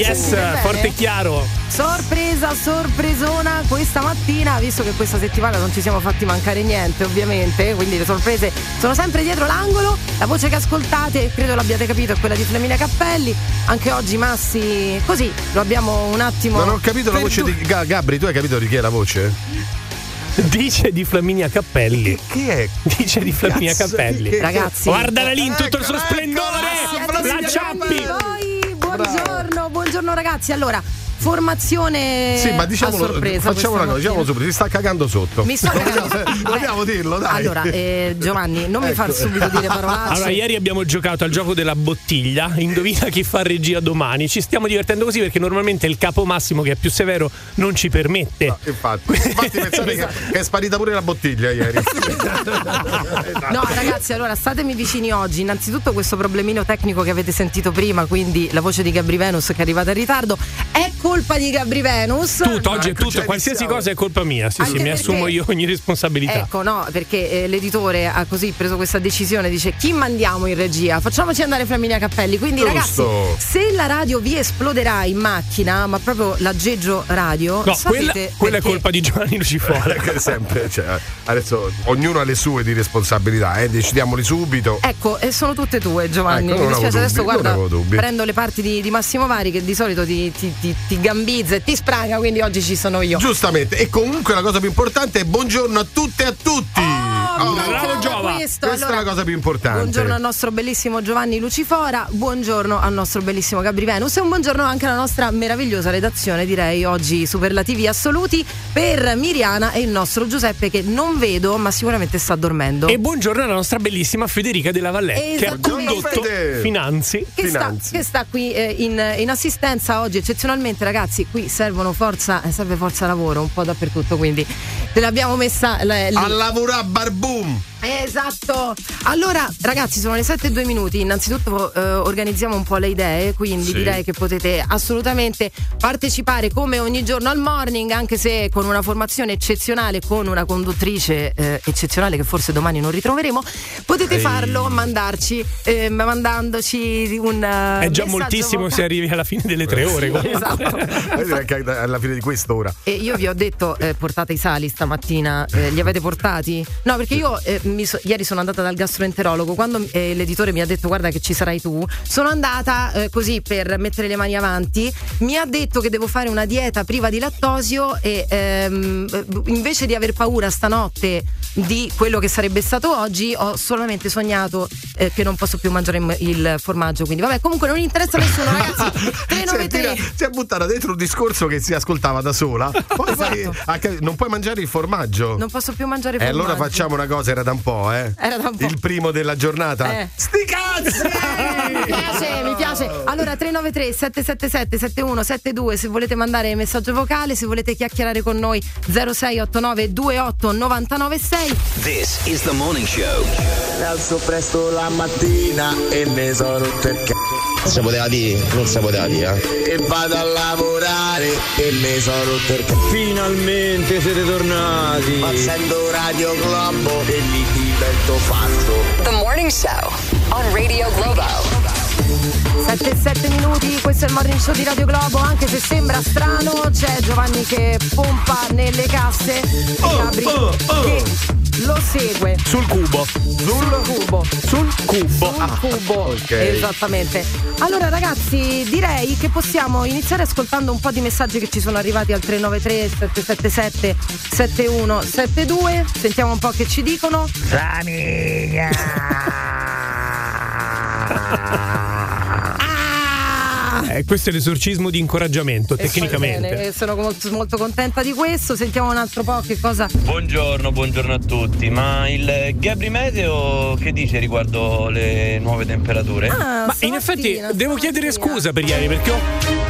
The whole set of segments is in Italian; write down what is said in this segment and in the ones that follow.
yes, forte e chiaro. Sorpresa, sorpresona questa mattina, visto che questa settimana non ci siamo fatti mancare niente, ovviamente, quindi le sorprese sono sempre dietro l'angolo. La voce che ascoltate, credo l'abbiate capito, è quella di Flaminia Cappelli. Anche oggi Massi, così lo abbiamo un attimo. Non ho capito la voce perdu- di Ga- Gabri, tu hai capito di chi è la voce? Dice di Flaminia Cappelli. Chi è? Dice di Flaminia Cazzo, Cappelli. che- Ragazzi, Guardala lì in tutto il suo Ecco, splendore. ecco, La ciappi. voi. Buongiorno, buongiorno ragazzi. Allora, formazione Sì, ma a diciamolo, sorpresa. facciamo una cosa, diciamo mattina. subito, si sta cagando sotto. Mi sto cagando. Vogliamo Beh, dirlo, dai. Allora, eh, Giovanni, non mi far Ecco. subito dire parolacce. Allora, ieri abbiamo giocato al gioco della bottiglia. Indovina chi fa regia domani. Ci stiamo divertendo così perché normalmente il capo massimo, che è più severo, non ci permette. No, infatti, infatti pensate che, che è sparita pure la bottiglia ieri. No, ragazzi, allora statemi vicini oggi. Innanzitutto questo problemino tecnico che avete sentito prima, quindi la voce di Gabri Venus che è arrivata in ritardo, è colpa di Gabri Venus. Tutto, oggi è tutto, qualsiasi cosa è colpa mia. Sì, Anche sì, mi perché- assumo io ogni responsabilità. Ecco, no, perché eh, l'editore ha così preso questa decisione, dice chi mandiamo in regia? Facciamoci andare Flaminia Cappelli. Quindi Giusto. ragazzi, se la radio vi esploderà in macchina, ma proprio l'aggeggio radio, No, sapete quella, quella è colpa di Giovanni Lucifora. Sempre, cioè, adesso ognuno ha le sue di responsabilità, eh, decidiamoli subito. Ecco, e sono tutte tue, Giovanni. Ecco, Mi non dispiace adesso, guarda, avevo dubbi. prendo le parti di, di Massimo Vari che di solito ti, ti, ti, ti gambizza e ti spraga, quindi oggi ci sono io. Giustamente, e comunque la cosa più importante è buongiorno a tutte e a tutti. Oh, Oh, bravo, Giova. Questo. Questa Allora, è la cosa più importante. Buongiorno al nostro bellissimo Giovanni Lucifora, buongiorno al nostro bellissimo Gabri Venus e un buongiorno anche alla nostra meravigliosa redazione, direi oggi superlativi assoluti per Miriana e il nostro Giuseppe che non vedo ma sicuramente sta dormendo. E buongiorno alla nostra bellissima Federica della Valletta che ha Esattamente. condotto. Finanzi. che sta, Finanzi. che sta qui eh, in, in assistenza oggi eccezionalmente ragazzi qui servono forza eh, serve forza lavoro un po' dappertutto quindi te l'abbiamo messa lì. A lavorare barbum. Esatto. Allora, ragazzi, sono le 7 e 2 minuti. Innanzitutto eh, organizziamo un po' le idee, quindi Sì. direi che potete assolutamente partecipare come ogni giorno al morning, anche se con una formazione eccezionale, con una conduttrice eh, eccezionale che forse domani non ritroveremo. Potete Ehi. farlo, mandarci, eh, mandandoci un. eh, È già moltissimo vocale. se arrivi alla fine delle tre ore. comunque. Esatto. Alla fine di quest'ora. E io vi ho detto eh, portate i sali stamattina, eh, li avete portati? No, perché io eh, mi so- ieri sono andata dal gastroenterologo, quando eh, l'editore mi ha detto guarda che ci sarai tu, sono andata eh, così per mettere le mani avanti, mi ha detto che devo fare una dieta priva di lattosio e ehm, eh, invece di aver paura stanotte di quello che sarebbe stato oggi, ho solamente sognato eh, che non posso più mangiare il- il formaggio, quindi vabbè comunque non interessa a nessuno ragazzi, Si è, 393 tira- si è buttata dentro un discorso che si ascoltava da sola. Poi fai- Esatto. ca- non puoi mangiare il formaggio. non posso più mangiare E formaggio. allora facciamo una cosa, era da un po', eh? Era da un po'. Il primo della giornata. Eh. Sti cazzi! Mi piace, mi piace. Allora 393 777 7172 se volete mandare messaggio vocale, se volete chiacchierare con noi 0689 28 996. This is the morning show. Mi alzo presto la mattina e mi sono il c***o Si poteva dire, non si poteva dire. eh. e vado a lavorare e mi sono rotto il c***o Finalmente siete tornati. Accendo Radio Globo e mi divento pazzo The Morning Show on Radio Globo. 7 7 minuti, questo è il morning show di Radio Globo, anche se sembra strano, c'è Giovanni che pompa nelle casse e Gabri che lo segue Sul cubo. sul cubo. Sul cubo. Sul cubo, ok. esattamente. Allora ragazzi, direi che possiamo iniziare ascoltando un po' di messaggi che ci sono arrivati al 393 777 7172. Sentiamo un po' che ci dicono. Ah! Eh, questo è l'esorcismo di incoraggiamento, E tecnicamente. bene, eh, sono molto, molto contenta di questo. Sentiamo un altro po' che cosa. Buongiorno, buongiorno a tutti. Ma il Gabri Meteo che dice riguardo le nuove temperature? Ah, Ma in effetti devo chiedere scusa per ieri perché ho.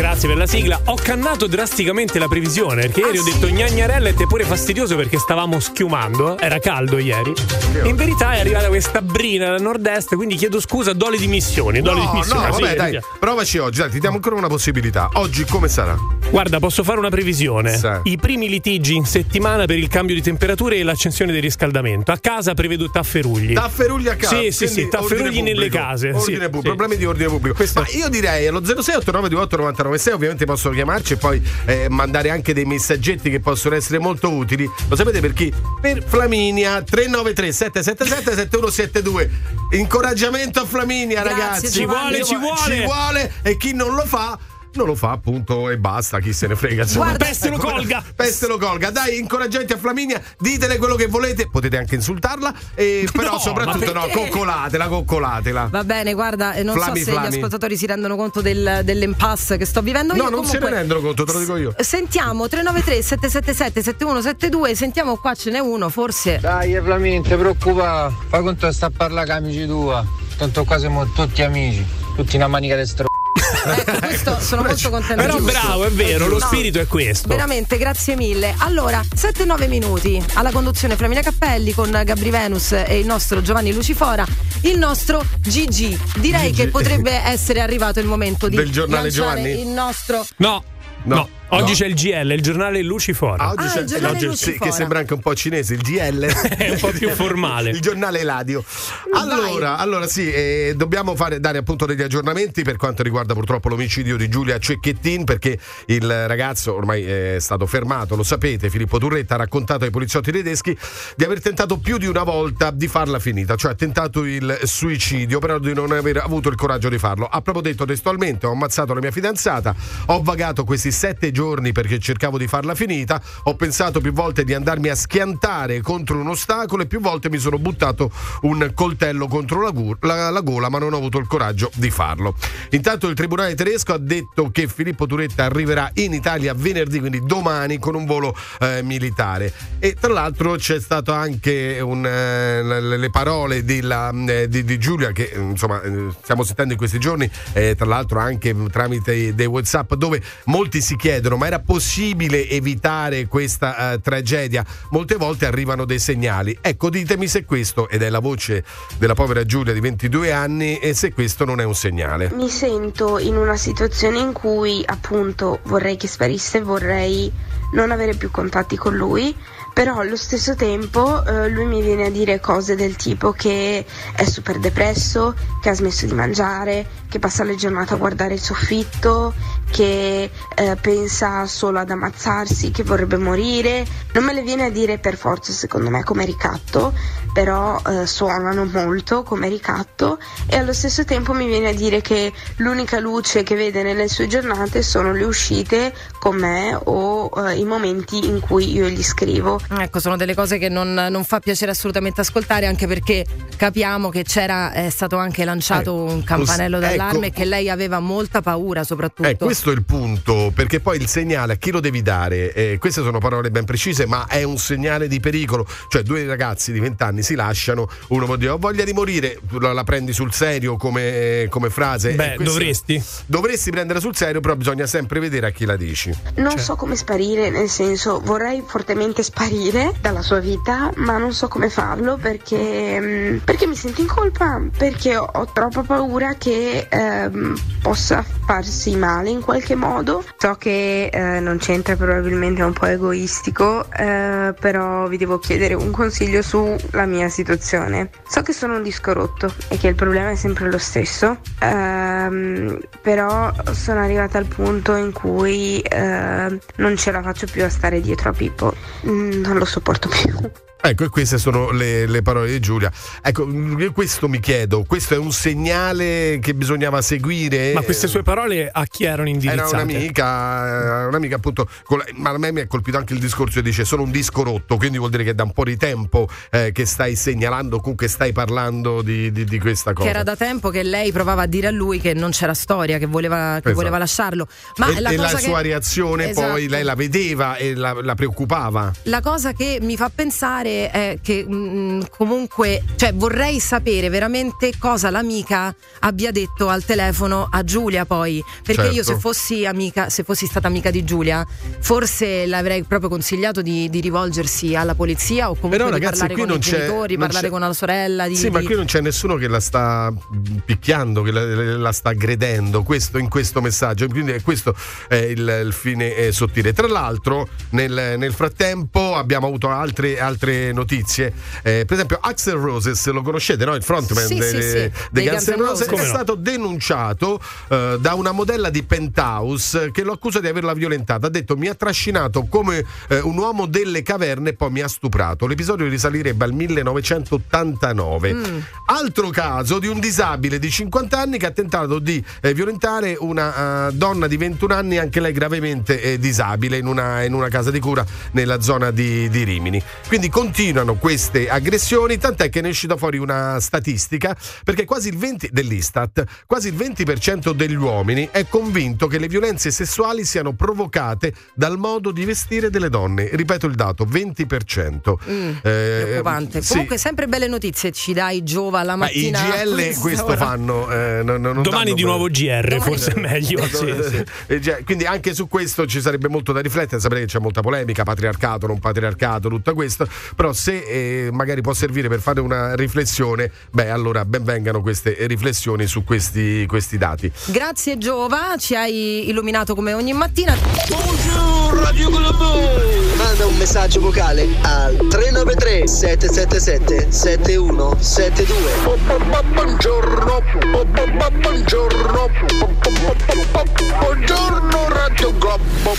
Grazie per la sigla. Ho cannato drasticamente la previsione perché ieri Ah, ho sì? detto gnagnarellette è pure fastidioso perché stavamo schiumando. Era caldo ieri. E in verità è arrivata questa brina dal nord-est, quindi chiedo scusa, do le dimissioni. Do le No, dimissioni. no, Sì, vabbè, dai, via. provaci oggi, dai, ti diamo ancora una possibilità. Oggi come sarà? Guarda, posso fare una previsione. Sì. I primi litigi in settimana per il cambio di temperature e l'accensione del riscaldamento. A casa prevedo tafferugli. Tafferugli a casa. Sì, sì, sì, tafferugli nelle case. Ordine sì, pubblico, sì. problemi di ordine pubblico. Questo- Ma io direi allo 068928 996 ovviamente possono chiamarci e poi eh, mandare anche dei messaggetti che possono essere molto utili. Lo sapete per chi? Per Flaminia 393 777 7172. Incoraggiamento a Flaminia, Grazie, ragazzi. Ci vuole, ci vuole. Ci vuole e chi non lo fa non lo fa appunto e basta, chi se ne frega. insomma. Guarda- Peste lo colga. Peste lo colga, dai, incoraggianti a Flaminia, ditele quello che volete, potete anche insultarla, e però No, soprattutto no, coccolatela, coccolatela. Va bene, guarda, eh, non Flami, so se flami. gli ascoltatori si rendono conto del, dell'impasse che sto vivendo No, io. non se comunque- ne rendono conto, te lo dico io. Sentiamo 393 777 7172, sentiamo qua ce n'è uno, forse. Dai, Flamin, ti preoccupa. Fai conto che sta a parlare con amici tua. Tanto qua siamo tutti amici. Tutti una manica di stro. Ecco, questo sono molto contenta Però di questo. bravo, è vero, lo No, spirito è questo. Veramente, grazie mille. Allora, 7-9 minuti alla conduzione Flamina Cappelli con Gabri Venus e il nostro Giovanni Lucifora, il nostro GG. Direi Gigi. che potrebbe essere arrivato il momento di Del giornale lanciare Giovanni? il nostro No. No, No, oggi no. c'è il GL, il giornale Lucifora. Ah, oggi Ah, c'è il giornale oggi- Lucifora. che sembra anche un po' cinese, il GL. È un po' più formale. Il giornale Eladio. Allora, allora sì, eh, dobbiamo fare, dare appunto degli aggiornamenti per quanto riguarda purtroppo l'omicidio di Giulia Cecchettin, perché il ragazzo ormai è stato fermato, lo sapete, Filippo Turretta ha raccontato ai poliziotti tedeschi di aver tentato più di una volta di farla finita, cioè ha tentato il suicidio, però di non aver avuto il coraggio di farlo. Ha proprio detto testualmente: ho ammazzato la mia fidanzata, ho vagato questi sette giorni perché cercavo di farla finita, ho pensato più volte di andarmi a schiantare contro un ostacolo e più volte mi sono buttato un coltello contro la, gu- la- la gola, ma non ho avuto il coraggio di farlo. Intanto il tribunale tedesco ha detto che Filippo Turetta arriverà in Italia venerdì, quindi domani, con un volo eh, militare. E tra l'altro c'è stato anche un, eh, le le parole della, eh, di, di Giulia che eh, insomma eh, stiamo sentendo in questi giorni, eh, tra l'altro anche tramite dei WhatsApp, dove molti si chiedono: ma era possibile evitare questa eh, tragedia? Molte volte arrivano dei segnali. Ecco, ditemi se questo, ed è la voce della povera Giulia di 22 anni, e se questo non è un segnale. Mi sento in una situazione in cui appunto vorrei che sparisse, vorrei non avere più contatti con lui, però allo stesso tempo eh, lui mi viene a dire cose del tipo che è super depresso, che ha smesso di mangiare, che passa le giornate a guardare il soffitto, che eh, pensa solo ad ammazzarsi, che vorrebbe morire. Non me le viene a dire per forza secondo me come ricatto, però eh, suonano molto come ricatto e allo stesso tempo mi viene a dire che l'unica luce che vede nelle sue giornate sono le uscite con me o eh, i momenti in cui io gli scrivo. Ecco, sono delle cose che non, non fa piacere assolutamente ascoltare, anche perché capiamo che c'era, è stato anche lanciato Eh, un campanello ecco. d'allarme e che lei aveva molta paura soprattutto. Eh, questo è il punto, perché poi il segnale a chi lo devi dare? Eh, queste sono parole ben precise, ma è un segnale di pericolo. Cioè, due ragazzi di 20 anni si lasciano, uno può dire ho voglia di morire, la, la prendi sul serio come, come frase. Beh, dovresti. Dovresti prenderla sul serio, però bisogna sempre vedere a chi la dici. Non so come sparire, nel senso vorrei fortemente sparire dalla sua vita, ma non so come farlo perché, mm, perché mi sento in colpa, perché ho, ho troppa paura che ehm, possa farsi male in qualche modo. So che eh, non c'entra, probabilmente è un po' egoistico, eh, però vi devo chiedere un consiglio sulla mia situazione. So che sono un disco rotto e che il problema è sempre lo stesso, ehm, però sono arrivata al punto in cui eh, non ce la faccio più a stare dietro a Pippo, Mm, non lo sopporto più. Ecco, e queste sono le, le parole di Giulia. Ecco, io questo mi chiedo, questo è un segnale che bisognava seguire? Ma queste sue parole a chi erano Era indirizzate? un'amica, eh, un'amica appunto, con la- ma a me mi ha colpito anche il discorso che dice sono un disco rotto, quindi vuol dire che da un po' di tempo eh, che stai segnalando, comunque stai parlando di, di- di questa cosa. Che era da tempo che lei provava a dire a lui che non c'era storia, che voleva, che Esatto. voleva lasciarlo. Ma e la e cosa la che- sua reazione Esatto. poi lei la vedeva e la, la preoccupava. La cosa che mi fa pensare male è che mh, comunque, cioè vorrei sapere veramente cosa l'amica abbia detto al telefono a Giulia poi, perché Certo. io se fossi amica, se fossi stata amica di Giulia, forse l'avrei proprio consigliato di, di rivolgersi alla polizia o comunque Però, di ragazzi, parlare con i genitori, parlare con la sorella di, Sì, ma di- qui non c'è nessuno che la sta picchiando, che la, la sta aggredendo questo, in questo messaggio. Quindi è questo è il, il fine eh, sottile. Tra l'altro, nel, nel frattempo abbiamo avuto altre, altre notizie. Eh, per esempio, Axel Roses, lo conoscete, no? Il frontman Sì, dei, sì, sì, dei dei Guns N' Roses, è no? stato denunciato eh, da una modella di Penthouse che lo accusa di averla violentata. Ha detto mi ha trascinato come eh, un uomo delle caverne e poi mi ha stuprato. L'episodio risalirebbe al 1989. Mm. Altro caso di un disabile di 50 anni che ha tentato di eh, violentare una eh, donna di 21 anni, anche lei gravemente eh, disabile, in una, in una casa di cura nella zona di, di Rimini. Quindi continuano queste aggressioni, tant'è che ne è uscita fuori una statistica perché quasi il 20 dell'Istat, quasi il 20% degli uomini è convinto che le violenze sessuali siano provocate dal modo di vestire delle donne. Ripeto il dato, 20%. Mm, Eh, preoccupante. sì. Comunque sempre belle notizie ci dai Giova la Ma i mattina. GL questo ora. fanno. eh, non- non Domani danno di nuovo GR, Domani- forse è meglio. sì, sì. Eh, Quindi anche su questo ci sarebbe molto da riflettere, sapete che c'è molta polemica, patriarcato, non patriarcato, tutto questo, però se eh, magari può servire per fare una riflessione, beh allora benvengano queste riflessioni su questi, questi dati. Grazie Giova, ci hai illuminato come ogni mattina. Manda un messaggio vocale al 393 777 7172. Buongiorno, buongiorno, buongiorno Radio Globo.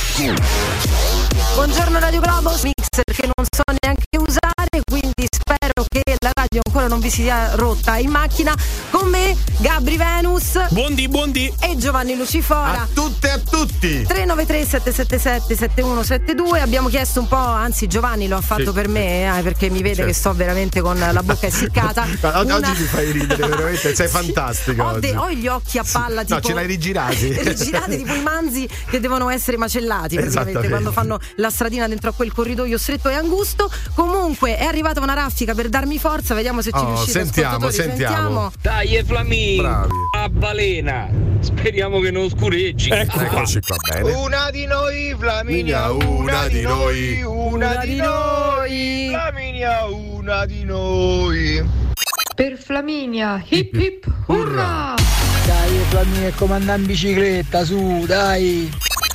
Buongiorno Radio Globo, che non so neanche usare, quindi spero che la radio ancora non vi sia rotta in macchina. Con me Gabri Venus Buondì, buondì. e Giovanni Lucifora. A tutte e a tutti! 393 777 7172 abbiamo chiesto un po', anzi Giovanni lo ha fatto Sì. per me eh, perché mi vede Certo. che sto veramente con la bocca essiccata. Una- oggi mi fai ridere, veramente, sei Sì, fantastico. Ho, oggi. de- ho gli occhi a palla tipo No, ce l'hai rigirati. rigirati tipo i manzi che devono essere macellati praticamente quando fanno la stradina dentro a quel corridoio stretto e angusto. Comunque è arrivata una raffica per darmi forza, vediamo se ci Oh, riuscite sentiamo, sentiamo. Dai, Flamingo! Bravi. A balena! Speriamo che non scureggi. Ecco qua. Eccoci qua bene. Una di noi, Flaminia, Flaminia, una di noi. una di noi, Flaminia, una di noi. Per Flaminia, hip hip hurra! Dai, Flaminia, andare in bicicletta, su, dai.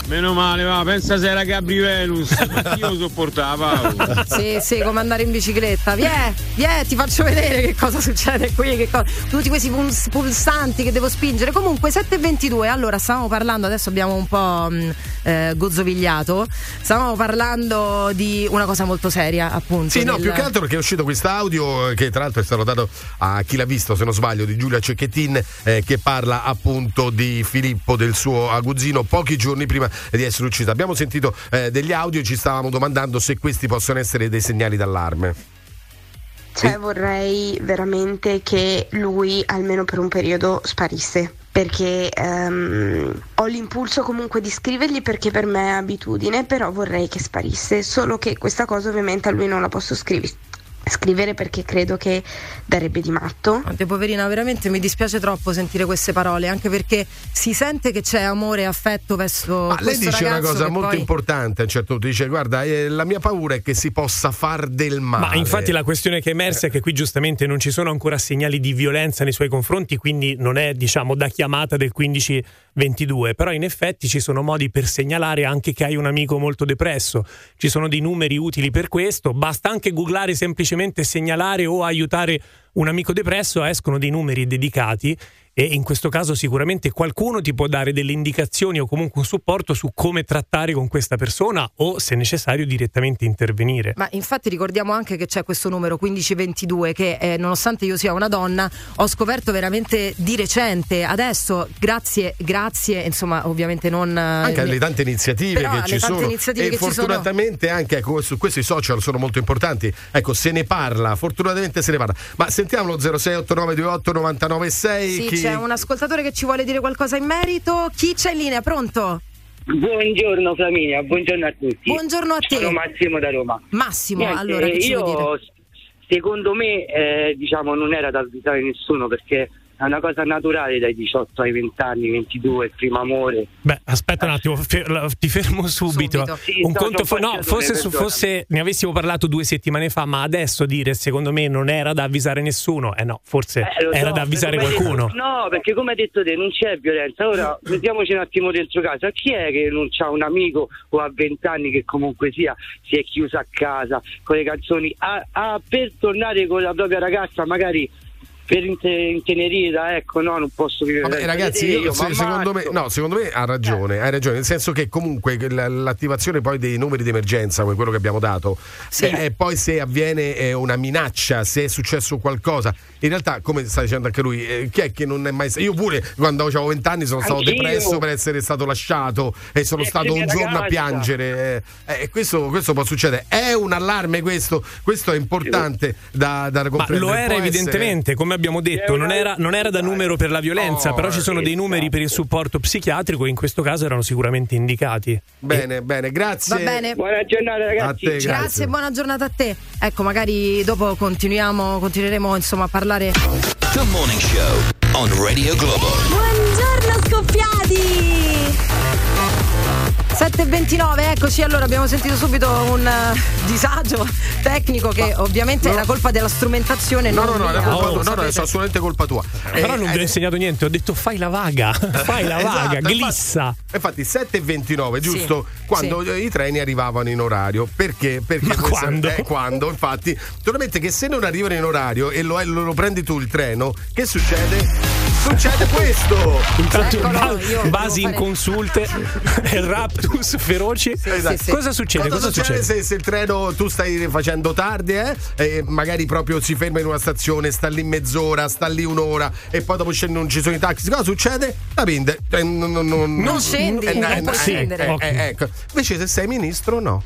Meno male, va, pensa se era Gabri Venus. Io lo sopportavo. Sì, sì, come andare in bicicletta. Vie, vie, ti faccio vedere che cosa succede qui. Che co- tutti questi puls- pulsanti che devo spingere. Comunque, 7.22. Allora, stavamo parlando, adesso abbiamo un po' mh, eh, gozzovigliato. Stavamo parlando di una cosa molto seria, appunto. Sì, no, del- più che altro perché è uscito quest'audio eh, che tra l'altro è stato dato a chi l'ha visto, se non sbaglio, di Giulia Cecchettin, eh, che parla appunto di Filippo, del suo aguzzino, pochi giorni prima di essere ucciso. Abbiamo sentito eh, degli audio e ci stavamo domandando se questi possono essere dei segnali d'allarme. Cioè vorrei veramente che lui almeno per un periodo sparisse. Perché ehm, ho l'impulso comunque di scrivergli perché per me è abitudine, però vorrei che sparisse. Solo che questa cosa ovviamente a lui non la posso scrivi- scrivere perché credo che darebbe di matto. Oddio, poverina, veramente mi dispiace troppo sentire queste parole, anche perché si sente che c'è amore e affetto verso Ma lei dice una cosa molto poi- importante a un certo punto, dice guarda eh, la mia paura è che si possa far del male. Ma infatti la questione che è emersa è che qui giustamente non ci sono ancora segnali di violenza nei suoi confronti, quindi non è diciamo da chiamata del 15-22, però in effetti ci sono modi per segnalare anche che hai un amico molto depresso, ci sono dei numeri utili per questo, basta anche googlare semplicemente segnalare o aiutare un amico depresso, escono dei numeri dedicati e in questo caso sicuramente qualcuno ti può dare delle indicazioni o comunque un supporto su come trattare con questa persona o se necessario direttamente intervenire. Ma infatti ricordiamo anche che c'è questo numero 1522 che eh, nonostante io sia una donna ho scoperto veramente di recente. Adesso grazie, grazie, insomma ovviamente non... eh, anche alle tante iniziative Però che alle ci tante sono iniziative e che ci sono. fortunatamente anche ecco, su questi social sono molto importanti ecco se ne parla fortunatamente se ne parla ma sentiamo lo 068928 996 Sì, chi... c'è un ascoltatore che ci vuole dire qualcosa in merito. Chi c'è in linea? Pronto? Buongiorno Flaminia, buongiorno a tutti. Buongiorno a te. Sono Massimo da Roma. Massimo, Niente, allora che io, secondo me, eh, diciamo, non era da avvisare nessuno perché è una cosa naturale dai 18 ai 20 anni, 22, il primo amore. Beh, aspetta un attimo, fe- la- ti fermo subito. Subito. Sì, un conto fo- no, forse, su- fosse ne avessimo parlato due settimane fa, ma adesso dire secondo me non era da avvisare nessuno, eh no, forse Eh, era so, da avvisare qualcuno. detto- no, perché come hai detto te, non c'è violenza. Ora mettiamoci un attimo dentro casa. Chi è che non ha un amico o a 20 anni che comunque sia si è chiuso a casa con le canzoni? A- a- per tornare con la propria ragazza, magari per inte- intenerire, ecco, no, non posso vivere. Vabbè, ragazzi, io- se- secondo, me, no, secondo me ha ragione, hai ragione, nel senso che comunque l'attivazione poi dei numeri di emergenza, come quello che abbiamo dato, e, e poi se avviene eh, una minaccia, se è successo qualcosa, in realtà, come sta dicendo anche lui, eh, chi è che non è mai stato? Io pure, quando avevo 20 anni, sono stato Anch'io. depresso per essere stato lasciato e sono Ex stato un mia giorno a ragazza. piangere. eh, e questo, questo può succedere. È un allarme questo, questo è importante da, da Ma comprendere. lo era Può evidentemente, come abbiamo detto, non era, non era da numero per la violenza, Oh, però ci sono dei numeri per il supporto psichiatrico e in questo caso erano sicuramente indicati. Bene, bene, grazie. Va bene. Buona giornata, ragazzi. Te, Grazie. e buona giornata a te. Ecco, magari dopo continuiamo, continueremo insomma a parlare. The Morning Show on Radio Globo. Buongiorno scoppiati! 7.29, eccoci, allora abbiamo sentito subito un eh, disagio tecnico che ovviamente era colpa della strumentazione. No, non no, no, mia, lo tua. no, no, è assolutamente colpa tua. Però Eh, non vi ho eh, insegnato niente, ho detto fai la vaga, fai la Esatto, vaga, infatti- glissa. Infatti, 7.29, giusto? Sì, Quando sì. i treni arrivavano in orario. Perché? Perché Ma questo- quando? eh, quando, infatti, solamente che se non arrivano in orario e lo, lo- lo prendi tu il treno, che succede? Succede questo! Intanto Eccolo, io basi inconsulte, raptus feroci. Esatto. sì. Cosa succede? Cosa, succede, Se, se il treno tu stai facendo tardi, eh? E magari proprio si ferma in una stazione, sta lì mezz'ora, sta lì un'ora e poi dopo scende non ci sono i taxi. Cosa succede? La vende. Eh, non, non- non- Non scendi, eh, non eh, puoi eh, scendere. eh, Ok. eh, ecco. Invece se sei ministro, no.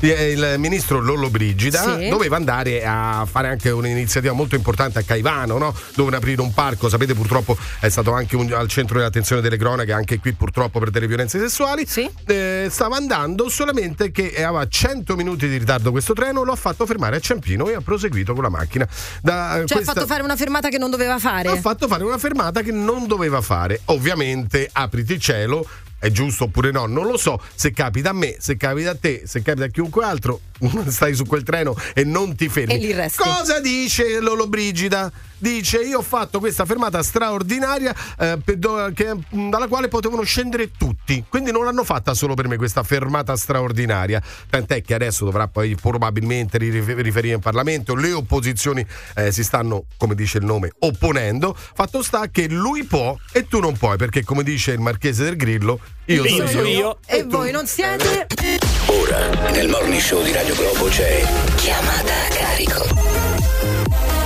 Eh, Il ministro Lollo Brigida Sì. doveva andare a fare anche un'iniziativa molto importante a Caivano, no? dovevano aprire un parco. Sapete, purtroppo è stato anche un- al centro dell'attenzione delle cronache, anche qui purtroppo per delle violenze sessuali. Sì. Eh, stava andando solamente che aveva 100 minuti di ritardo questo treno, lo ha fatto fermare a Ciampino e ha proseguito con la macchina. Da, Cioè, ha questa- fatto fare una fermata che non doveva fare. ha fatto fare una fermata che non doveva fare. Ovviamente, apriti il cielo. È giusto oppure no? Non lo so. Se capita a me, se capita a te, se capita a chiunque altro, stai su quel treno e non ti fermi. E lì resti. Cosa dice Lolo Brigida? Dice: Io ho fatto questa fermata straordinaria eh, do- che- dalla quale potevano scendere tutti. Quindi non l'hanno fatta solo per me questa fermata straordinaria. Tant'è che adesso dovrà poi probabilmente rif- riferire in Parlamento. Le opposizioni eh, si stanno, come dice il nome, opponendo. Fatto sta che lui può e tu non puoi, perché come dice il marchese del Grillo, io, Io sono io. io. E voi non siete? Ora, nel Morning Show di Radio Globo c'è Chiamata a carico.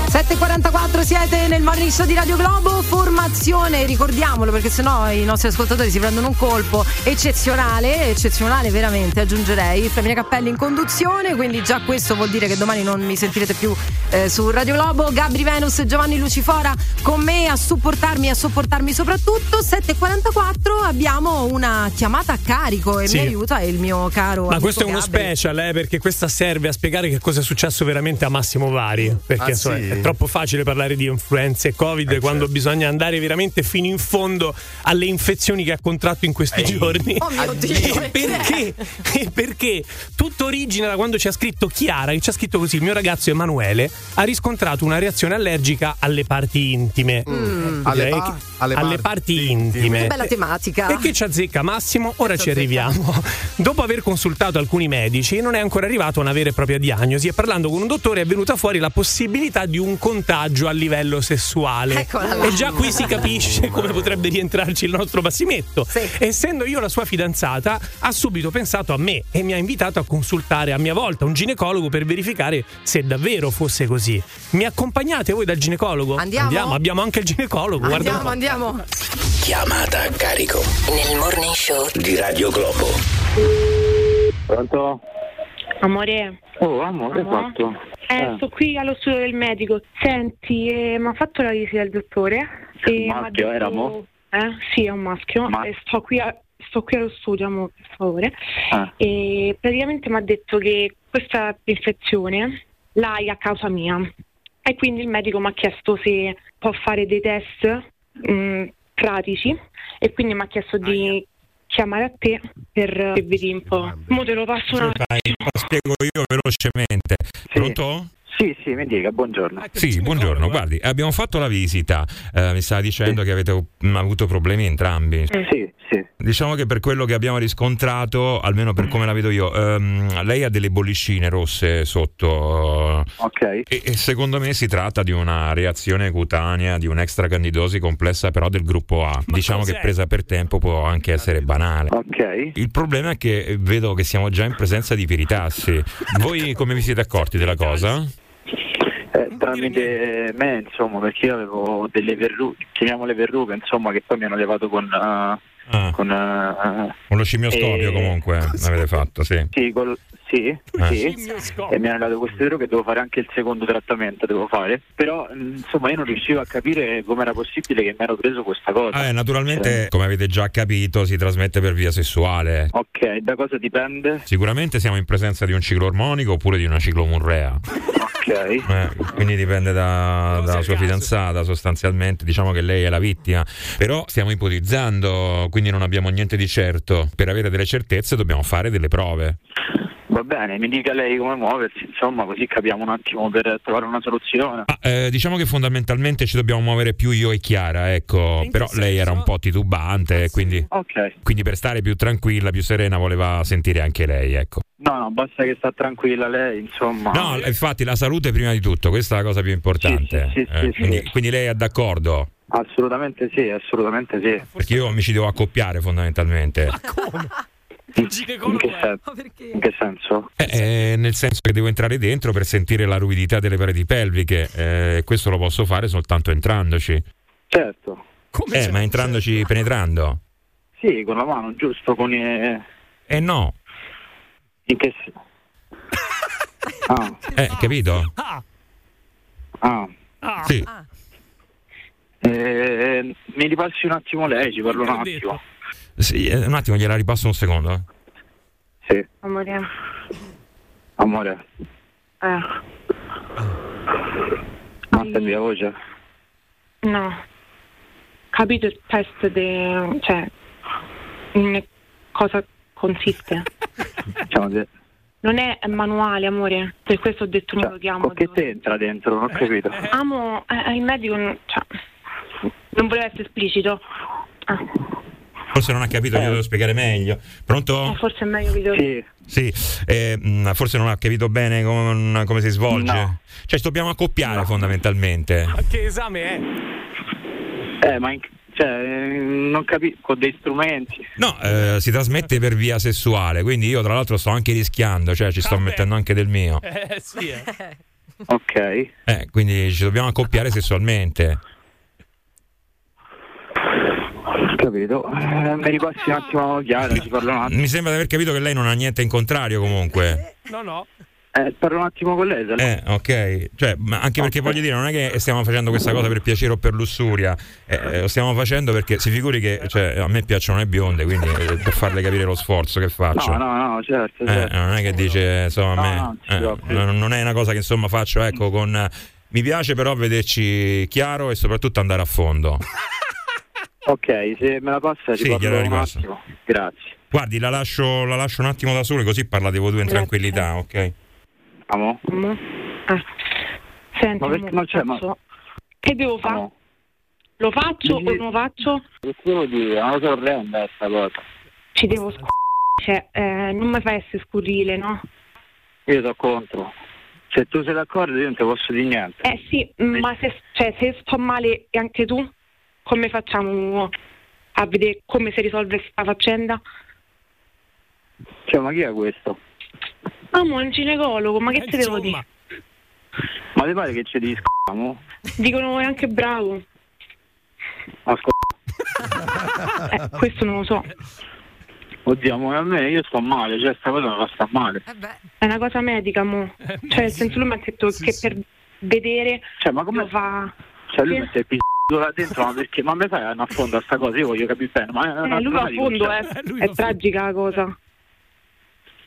7.44 siete nel morning show di Radio Globo, formazione, ricordiamolo perché sennò i nostri ascoltatori si prendono un colpo eccezionale, eccezionale veramente, aggiungerei, Flaminia Cappelli in conduzione, quindi già questo vuol dire che domani non mi sentirete più eh, su Radio Globo, Gabri Venus, Giovanni Lucifora con me a supportarmi e a sopportarmi soprattutto, 7.44 abbiamo una chiamata a carico e Sì. mi aiuta il mio caro Ma questo è uno Gabri. special, eh, perché questa serve a spiegare che cosa è successo veramente a Massimo Vari. Perché Ah, insomma, sì? è troppo facile parlare di influenze e Covid Eh, quando certo. bisogna andare veramente fino in fondo alle infezioni che ha contratto in questi giorni. Oh mio Dio, E perché? E perché tutto origina da quando ci ha scritto Chiara, che ci ha scritto così: il mio ragazzo Emanuele ha riscontrato una reazione allergica alle parti intime. Alle Ok? pa- alle alle parti parti intime. intime. Che bella tematica. E che ci azzecca Massimo? Ora ci arriviamo. Dopo aver consultato alcuni medici, non è ancora arrivato a una vera e propria diagnosi e parlando con un dottore è venuta fuori la possibilità di un contagio a livello sessuale. Eccola là. E già qui si capisce come potrebbe rientrarci il nostro Bassimetto. Sì. Essendo io la sua fidanzata, ha subito pensato a me e mi ha invitato a consultare a mia volta un ginecologo per verificare se davvero fosse così. Mi accompagnate voi dal ginecologo? Andiamo? abbiamo anche il ginecologo. un Andiamo, andiamo. Chiamata a carico Nel Morning Show di Radio Globo. Pronto? Amore, Oh, amore, Amore? fatto. eh, sto qui allo studio del medico. Senti, eh, mi ha fatto la visita il dottore. E maschio, detto- era, mo? Eh? Sì, è un maschio. Ma- E sto qui a- sto qui allo studio, amore, per favore. Ah. E praticamente mi ha detto che questa infezione l'hai a causa mia. E quindi il medico mi ha chiesto se può fare dei test mh, pratici e quindi mi ha chiesto di chiamare a te per che vedi un po'. Mo te lo passo un attimo. Dai, lo spiego io velocemente. Pronto? Sì, sì, mi dica, buongiorno. Sì, buongiorno, guardi, abbiamo fatto la visita, eh, mi stava dicendo che avete avuto problemi entrambi. Sì, sì. Diciamo che per quello che abbiamo riscontrato, almeno per come la vedo io, ehm, lei ha delle bollicine rosse sotto. Ok. E, e secondo me si tratta di una reazione cutanea, di un'extracandidosi complessa però del gruppo A. diciamo che presa per tempo può anche essere banale. Ok. Il problema è che vedo che siamo già in presenza di piritassi. Voi come vi siete accorti della cosa? Eh, tramite me, insomma, perché io avevo delle verrughe, chiamiamole verrughe, insomma, che poi mi hanno levato con... eh, Ah. con, eh, Con lo scimioscopio Eh, comunque l'avete fatto, sì. sì, col- sì, Eh. sì. e mi hanno dato queste verrughe devo fare anche il secondo trattamento, devo fare. Però, insomma, io non riuscivo a capire come era possibile che mi ero preso questa cosa. Eh, naturalmente, come avete già capito, si trasmette per via sessuale. Ok, da cosa dipende? Sicuramente siamo in presenza di un ciclo ormonico oppure di una ciclomurrea. Ok. Eh, quindi dipende da- dalla sua fidanzata sostanzialmente, diciamo che lei è la vittima, però stiamo ipotizzando, quindi non abbiamo niente di certo. Per avere delle certezze dobbiamo fare delle prove. Va bene, mi dica lei come muoversi, insomma, così capiamo un attimo per trovare una soluzione. Ma, eh, diciamo che fondamentalmente ci dobbiamo muovere più io e Chiara, ecco, però lei era un po' titubante, quindi, Ok. quindi per stare più tranquilla, più serena, voleva sentire anche lei, ecco. No, no, basta che sta tranquilla lei, insomma. No, infatti la salute prima di tutto, questa è la cosa più importante. Sì, sì, Eh, sì, quindi, sì. quindi lei è d'accordo? Assolutamente sì, assolutamente sì. Perché io mi ci devo accoppiare fondamentalmente. In che, sen- in che senso? Eh, eh, nel senso che devo entrare dentro per sentire la ruvidità delle pareti pelviche. eh, questo lo posso fare soltanto entrandoci. Certo. eh, ma entrandoci penetrando? Sì, con la mano, giusto, con i... Eh no. In che senso? Ah, Eh, capito? ah. Sì. Eh, mi ripassi un attimo lei, ci parlo un attimo. Sì, eh, un attimo, gliela ripasso un secondo. eh. Sì, Amore, amore, eh, ma senti la voce? no. Capito il test de... cioè, in cosa consiste? Diciamo. Non è manuale, amore, per questo ho detto non lo chiamo. Che te entra dentro? Non ho capito. Amo, eh, il medico non, cioè, non voleva essere esplicito. Ah, Forse non ha capito, io devo spiegare meglio. Pronto? eh, forse è meglio che io... Sì, eh, mh, forse non ha capito bene com- come si svolge. No. Cioè, ci dobbiamo accoppiare fondamentalmente. Ma che esame è? Eh, ma in- cioè, eh, non capisco, con dei strumenti. No, eh, si trasmette per via sessuale, quindi io tra l'altro sto anche rischiando, cioè ci sto mettendo anche del mio. Eh sì, eh. Ok. Eh, quindi ci dobbiamo accoppiare sessualmente. Capito. Eh, mi ripassi un attimo Chiara, ci parlo un attimo. Mi sembra di aver capito che lei non ha niente in contrario comunque. No, no. Eh, parlo un attimo con lei, se. Eh, ok. Cioè, ma anche perché voglio dire, non è che stiamo facendo questa cosa per piacere o per lussuria, eh, lo stiamo facendo perché si figuri che cioè, a me piacciono le bionde, quindi eh, per farle capire lo sforzo che faccio. No, no, no, certo, Eh, certo. non è che dice, insomma, a No, me no, non eh, non è una cosa che insomma faccio, ecco, con eh, mi piace però vederci chiaro e soprattutto andare a fondo. Ok, se me la passa ci Sì, parlo un attimo. Grazie. Guardi, la lascio, la lascio un attimo da sole così parlate voi due in Grazie. tranquillità, ok? Amo? Amo. Ah. Senti, Ma perché non c'è, ma- che devo fare? Amo. Lo faccio o non lo faccio? Che devo dire? È una cosa orrenda sta cosa. Ci devo sc- cioè, eh, non mi fa essere scurrile, no? Io sto contro. Se tu sei d'accordo io non ti posso dire niente. Eh sì, ma se, cioè, se sto male e anche tu, come facciamo a vedere come si risolve questa faccenda? Cioè, ma chi è questo? Amo, è un ginecologo, ma che Eh, ti devo dire? Ma ti pare che ci di scamo? Dicono che è anche bravo. Ascolta. Eh, questo non lo so. Oddio, amore, a me io sto male, cioè sta cosa mi fa sta male. È una cosa medica, mo. Cioè, nel senso lui mi ha detto che per vedere Cioè, ma come lo fa... Cioè lui Sì. mette il p***o là dentro, ma perché? Ma me fai a affondare sta cosa? Io voglio capire bene. Ma è Eh, lui va a fondo, cioè- è, è tragica la cosa.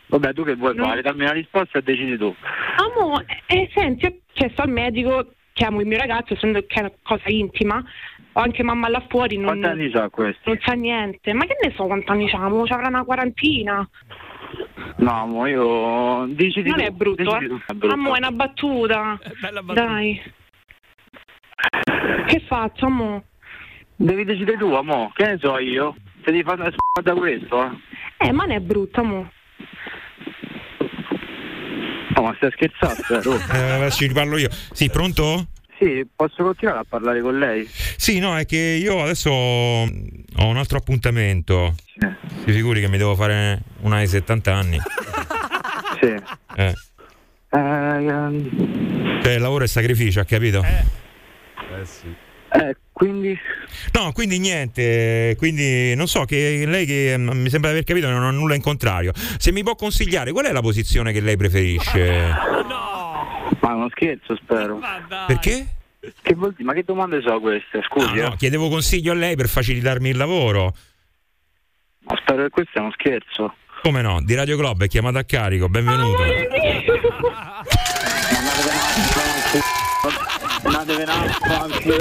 Vabbè, tu che vuoi No. fare? Dammi una risposta e decidi tu. Amo, eh, senti, cioè sto al medico, chiamo il mio ragazzo, essendo che è una cosa intima, ho anche mamma là fuori, non, Quanti anni c'ha questo? non sa niente. Ma che ne so quanti anni c'ha? Ci avrà una quarantina. No, mo io. Decidi Non tu, è brutto, decidi eh. tu, è brutto. Amo, è una battuta. Dai. Che faccio, amo? Devi decidere tu, amo. Che ne so io? Se devi fare una s***a da questo, eh. Eh, ma non è brutto, amo. No, ma stai scherzando, vero? Eh, ci riparlo io. Sì, pronto? Sì, posso continuare a parlare con lei? Sì, no, è che io adesso ho un altro appuntamento. Si figuri che mi devo fare una di 70 anni. Sì. Eh. Cioè, lavoro e sacrificio, ha capito? Eh sì. Eh, quindi. No, quindi niente, quindi non so che lei che mm, mi sembra di aver capito non ha nulla in contrario. Se mi può consigliare, qual è la posizione che lei preferisce? Ma è uno scherzo, spero. Perché? Che vuol dire? Ma che domande sono queste? Scusi, No, eh. no, chiedevo consiglio a lei per facilitarmi il lavoro. Ma spero che questo sia uno scherzo. Come no? Di Radio Globo è chiamata a carico, benvenuto. Andatevi a fanculo.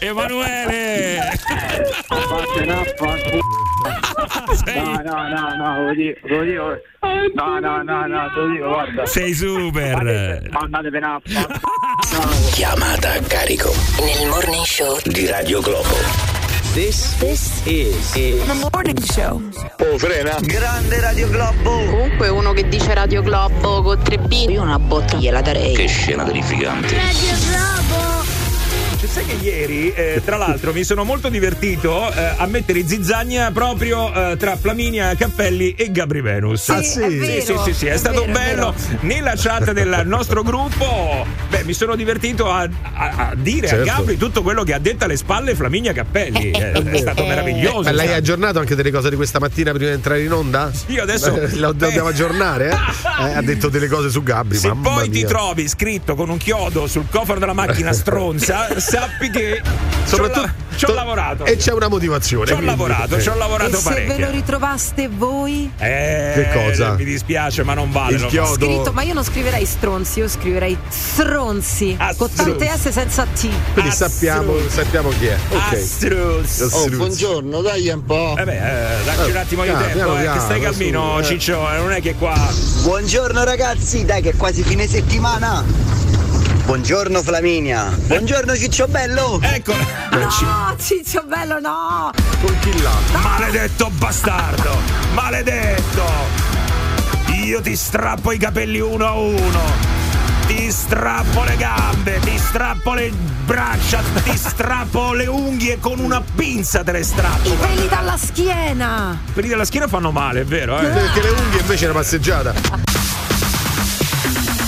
Emanuele! No, no, no, no, lo dico, lo dico. No, no, no, no, te lo dico, guarda. Sei super! Ma andatevene a fanculo. Chiamata a carico Nel morning show di Radio Globo. This, this is the morning show. Oh, frena. Grande Radio Globo. Comunque uno che dice Radio Globo con 3B, io una botta gliela darei. Che scena terrificante. Cioè, sai che ieri, eh, tra l'altro, mi sono molto divertito eh, a mettere zizzagna proprio eh, tra Flaminia Cappelli e Gabri Venus. Ah, sì? è sì, vero, sì, sì, sì, è, è stato vero, è bello. Nella chat del nostro gruppo, beh, mi sono divertito a, a- a dire Certo. a Gabri tutto quello che ha detto alle spalle Flaminia Cappelli. Eh, è stato meraviglioso. Ma lei ha sai. aggiornato anche delle cose di questa mattina prima di entrare in onda? Io adesso- Eh, Lo dobbiamo aggiornare? eh? Eh, ha detto delle cose su Gabri. Se poi ti mia. trovi scritto con un chiodo sul cofano della macchina stronza, sappi che Soprattutto- ci ho lavorato. E c'è una motivazione. Ci ho quindi- lavorato, eh. ci ho E lavorato se ve parecchio. lo ritrovaste voi? Eh, Che cosa? Mi dispiace, ma non vale. Il lo chiodo- Scritto, ma io non scriverei stronzi, io scriverei stronzi. con tante S senza T. Quindi sappiamo, sappiamo chi è. Ok. Astruz. Oh, Astruz. buongiorno, dai un po'. Eh beh, eh, dacci un attimo di tempo, piano, eh, che piano, stai calmino, su, eh. Ciccio, eh, non è che qua. Buongiorno ragazzi, dai che è quasi fine settimana. Buongiorno Flaminia. Buongiorno Ciccio Bello. Ecco. No, Ciccio bello, no! Con chi là? Maledetto bastardo! Maledetto! Io ti strappo i capelli uno a uno! Ti strappo le gambe, ti strappo le braccia, ti strappo le unghie con una pinza te le strappo. I peli dalla schiena! Quelli della schiena fanno male, è vero, eh? Perché le unghie invece è una passeggiata.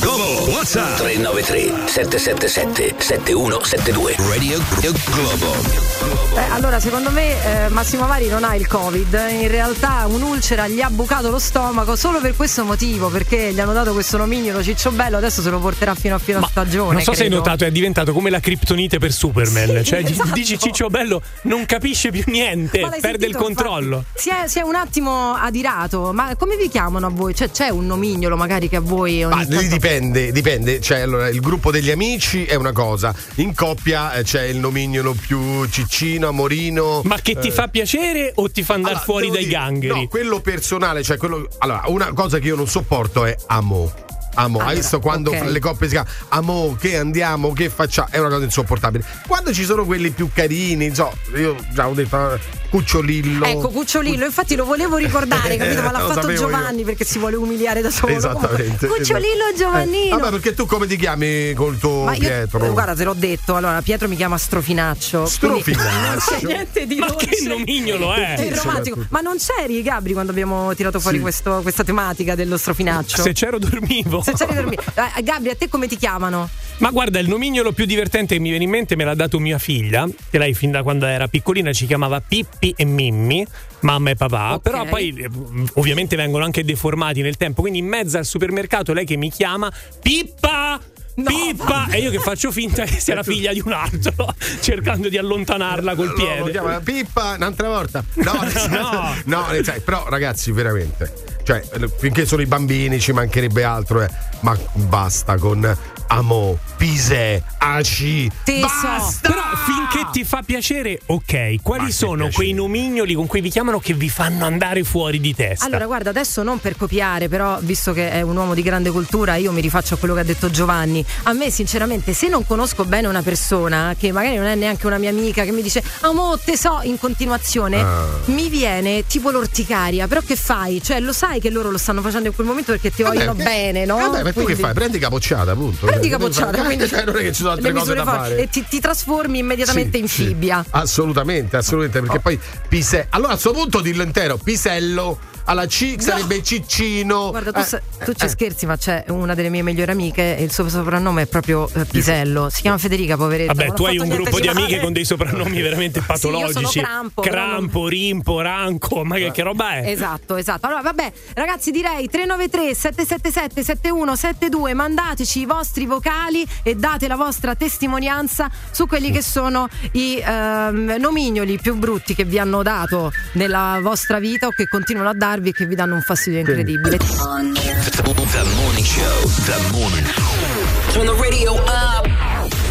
Globo, WhatsApp 393 777 7172 Radio Globo. Eh, allora, secondo me eh, Massimo Vari non ha il Covid. In realtà un'ulcera gli ha bucato lo stomaco solo per questo motivo, perché gli hanno dato questo nomignolo Ciccio Bello, adesso se lo porterà fino a fine stagione. Non so se hai credo. notato, è diventato come la criptonite per Superman. Sì, cioè, esatto. dici Ciccio Bello, non capisce più niente, perde il sentito, controllo. infatti? Si è, si è un attimo adirato, ma come vi chiamano a voi? Cioè, c'è un nomignolo magari che a voi ogni Ma lì tanto- dipende, dipende. Cioè, allora, il gruppo degli amici è una cosa, in coppia eh, c'è il nomignolo più ciccino, amorino. Ma che ti eh, fa piacere o ti fa andare allora, fuori dai dire, gangheri? No, quello personale, cioè quello. Allora, una cosa che io non sopporto è amo. Amo, hai Allora, visto quando ok. le coppie si chiamano amo, che andiamo, che facciamo? È una cosa insopportabile. Quando ci sono quelli più carini, so, io già ho detto Cucciolillo. Ecco, Cucciolillo, infatti lo volevo ricordare, capito? Ma l'ha Lo fatto Giovanni io. perché si vuole umiliare da solo. Esattamente. Cucciolillo esatto. Giovannino. Eh, vabbè, perché tu come ti chiami col tuo Ma io, Pietro? eh, guarda, te l'ho detto. Allora, Pietro mi chiama Strofinaccio. Strofinaccio? Non c'è niente di Ma dolce che nomignolo è? e romantico. Ma non c'eri, Gabri, quando abbiamo tirato fuori questo- questa tematica dello strofinaccio? Se c'ero dormivo. Se c'eri dormito. Eh, Gabri, a te come ti chiamano? Ma guarda, il nomignolo più divertente che mi viene in mente me l'ha dato mia figlia, che lei fin da quando era piccolina ci chiamava Pippi e Mimmi, mamma e papà, Ok. però poi eh, ovviamente vengono anche deformati nel tempo, quindi in mezzo al supermercato lei che mi chiama Pippa Pippa e io che faccio finta che sia la figlia di un altro, cercando di allontanarla col No, lo piede. chiama Pippa un'altra volta. No, No. no, senso- però ragazzi, veramente. Cioè, finché sono i bambini ci mancherebbe altro, eh. Ma basta con Amo, Pisè, Aci. Basta! Però finché ti fa piacere, ok. Quali sono quei nomignoli con cui vi chiamano che vi fanno andare fuori di testa? Allora, guarda, adesso non per copiare, però, visto che è un uomo di grande cultura, io mi rifaccio a quello che ha detto Giovanni. A me, sinceramente, se non conosco bene una persona, che magari non è neanche una mia amica, che mi dice, amo, te so in continuazione, Ah. mi viene tipo l'orticaria. Però che fai? Cioè, lo sai che loro lo stanno facendo in quel momento perché ti vogliono Vabbè, bene, no? Vabbè, ma tu che fai? Prendi capocciata, appunto. Prendi Cioè, capocciata, quindi cioè, non è che ci sono altre le cose da fare. E ti, ti trasformi immediatamente Sì, in sì. fibbia. Assolutamente, assolutamente, perché poi Pise. Allora a questo punto dillo intero, Pisello alla C sarebbe Ciccino. Guarda, tu, Eh, sa- tu ci scherzi, ma c'è una delle mie migliori amiche e il suo soprannome è proprio eh, Pisello. Si chiama Federica, poveretta. Vabbè, tu ha hai un gruppo di amiche con dei soprannomi veramente Sì, patologici. Crampo, però non- Crampo, Rimpo, Ranco, ma che, che roba è? Esatto, esatto. Allora, vabbè, ragazzi, direi 393 777 7172. Mandateci i vostri vocali e date la vostra testimonianza su quelli che sono i ehm, nomignoli più brutti che vi hanno dato nella vostra vita o che continuano a darvi e che vi danno un fastidio incredibile.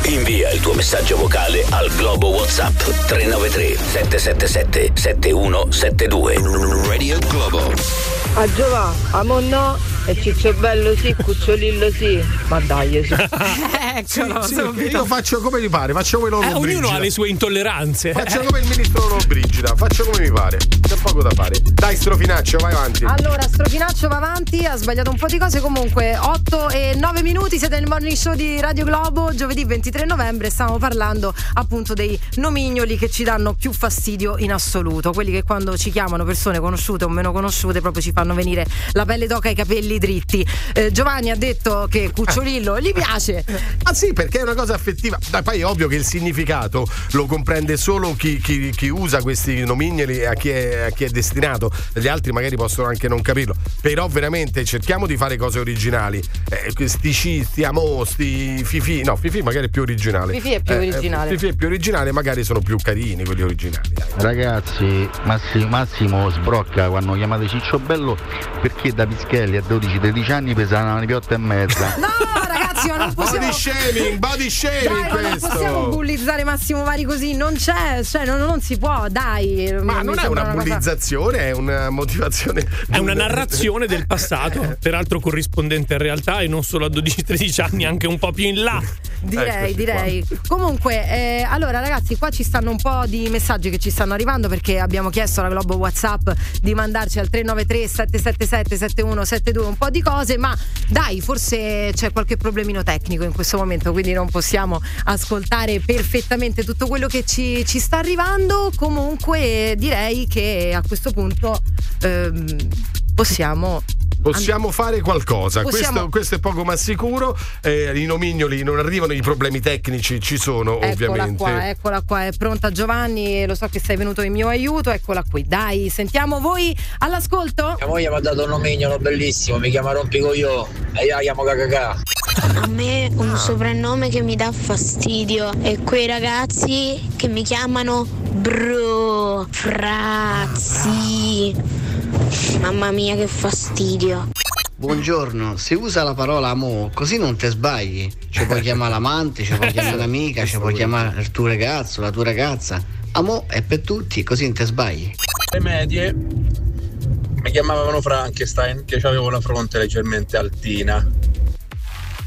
Invia il tuo messaggio vocale al Globo WhatsApp 393 777 7172. Radio Globo. A Giova, a Monno e Ciccio Bello sì, Cucciolillo sì. Ma dai, su. Eccolo, sì, subito. io faccio come mi pare, faccio come loro Eh, ognuno ha le sue intolleranze. Faccio come il ministro Lollobrigida, faccio come mi pare. C'è poco da fare. Dai, strofinaccio, vai avanti. Allora, Strofinaccio va avanti, ha sbagliato un po' di cose. Comunque, 8 e 9 minuti, siete nel morning show di Radio Globo, giovedì 23 novembre. Stiamo parlando appunto dei nomignoli che ci danno più fastidio in assoluto. Quelli che quando ci chiamano persone conosciute o meno conosciute proprio ci fanno venire la pelle d'oca e i capelli dritti. Eh, Giovanni ha detto che Cucciolillo gli piace. Ah sì, perché è una cosa affettiva. Dai, poi è ovvio che il significato lo comprende solo chi, chi- chi usa questi nomignoli e a chi, è, a chi è destinato. Gli altri magari possono anche non capirlo. Però veramente cerchiamo di fare cose originali. Eh, questi ci, sti amo, sti fifi. No, fifi magari è più originale. Fifi è più Eh, originale. eh, fifi è più originale, magari sono più carini quelli originali. dai. Ragazzi, Massi- Massimo sbrocca quando chiamate Ciccio Bello perché da Pischelli a 12-13 anni pesava una piotta e mezza. No, ragazzi, ma non possiamo. Body shaming, body shaming Dai, non questo. possiamo bullizzare Massimo Vari così, non c'è, cioè non, non si può, dai. Ma non è una cosa- bullizzazione, è una motivazione. È una narrazione del passato, peraltro corrispondente in realtà e non solo a 12-13 anni, anche un po' più in là. Direi, Eccoci direi. Comunque, eh, allora ragazzi, qua ci stanno un po' di messaggi che ci stanno arrivando perché abbiamo chiesto alla Globo WhatsApp di mandarci al 393 777 7172 un po' di cose, ma dai, forse c'è qualche problemino tecnico in questo momento, quindi non possiamo ascoltare perfettamente tutto quello che ci, ci sta arrivando. Comunque, direi che a questo punto ehm, possiamo Possiamo fare qualcosa, Possiamo- questo, questo è poco ma sicuro. Eh, I nomignoli non arrivano, i problemi tecnici ci sono, Eccola ovviamente. qua, eccola qua, è pronta Giovanni, lo so che sei venuto in mio aiuto, eccola qui. Dai, sentiamo voi all'ascolto? Mia moglie mi ha dato un nomignolo bellissimo, mi chiama Rompicoglio e io la chiamo Cacacà. A me un soprannome che mi dà fastidio è quei ragazzi che mi chiamano bro, frazzi. Mamma mia che fastidio. Buongiorno, si usa la parola amo, così non ti sbagli. Ci puoi chiamare l'amante, ci puoi chiamare l'amica, ci puoi chiamare il tuo ragazzo, la tua ragazza. Amo è per tutti, così non ti sbagli. Le medie mi chiamavano Frankenstein che avevo la fronte leggermente altina.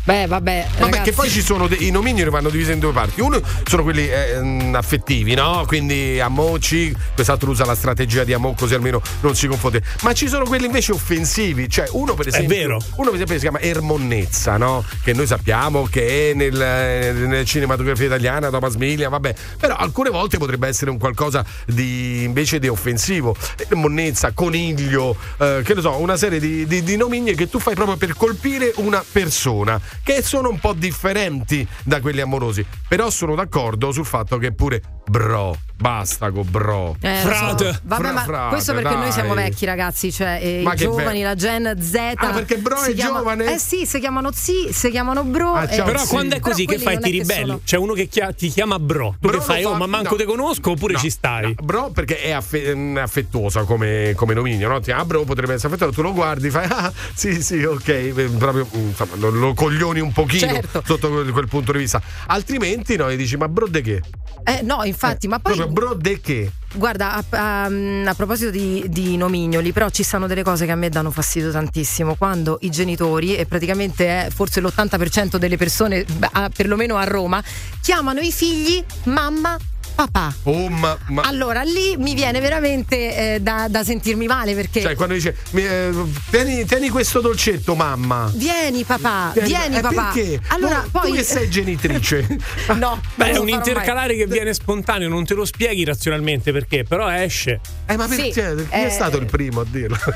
Beh, vabbè. Vabbè, ragazzi. che poi ci sono dei, i nomignoli vanno divisi in due parti. Uno sono quelli eh, mm, affettivi, no? Quindi amoci, quest'altro usa la strategia di amo così almeno non si confonde. Ma ci sono quelli invece offensivi, cioè uno per esempio, vero. uno per esempio si chiama Ermonnezza, no? Che noi sappiamo che è nel, eh, nella cinematografia italiana, Thomas Miglia, vabbè. Però alcune volte potrebbe essere un qualcosa di invece di offensivo. Ermonnezza, coniglio, eh, che ne so, una serie di, di, di nomigne che tu fai proprio per colpire una persona, che sono un po' differenti da quelli amorosi. Però sono d'accordo sul fatto che pure bro, Basta con bro. Eh, lo so. Frate. Vabbè, Fra- ma frate, questo perché dai. noi siamo vecchi, ragazzi. Cioè, eh, i che giovani, be- la Gen Z. Ah, perché bro è chiama- giovane? Eh sì, si chiamano zi, si chiamano bro. Ah, eh, ciao, Però sì. quando è Però così che quelli fai ti che ribelli? sono- C'è uno che chia- ti chiama bro. Tu Bro che fai? lo Oh, fa- ma manco no. te conosco oppure No, ci stai? no, bro, perché è affe- mm, affettuosa come, come nomignolo, no? Ti- Ah, bro, potrebbe essere affettuoso, tu lo guardi, fai, ah, sì, sì, ok, eh, proprio, mm, insomma, lo, lo coglioni un pochino Certo. sotto quel, quel punto di vista. Altrimenti, no, gli dici, ma bro de che? Eh, no, infatti, ma poi. Proprio bro de che? Guarda, a, a- a proposito di, di nomignoli, però ci stanno delle cose che a me danno fastidio tantissimo. Quando i genitori, e praticamente è forse l'80% delle persone, beh, perlomeno a Roma, chiamano i figli mamma. Papà. Oh, ma, ma- Allora lì mi viene veramente eh, da, da sentirmi male perché. Cioè, quando dice, eh, tieni, tieni questo dolcetto, mamma. Vieni papà, Tieni- vieni eh, papà. Perché? Allora Tu- poi. Tu che sei genitrice. no, Beh, è un intercalare mai. che viene spontaneo, non te lo spieghi razionalmente perché, però esce. Eh, ma Sì, perché? Chi è eh, stato il primo a dirlo?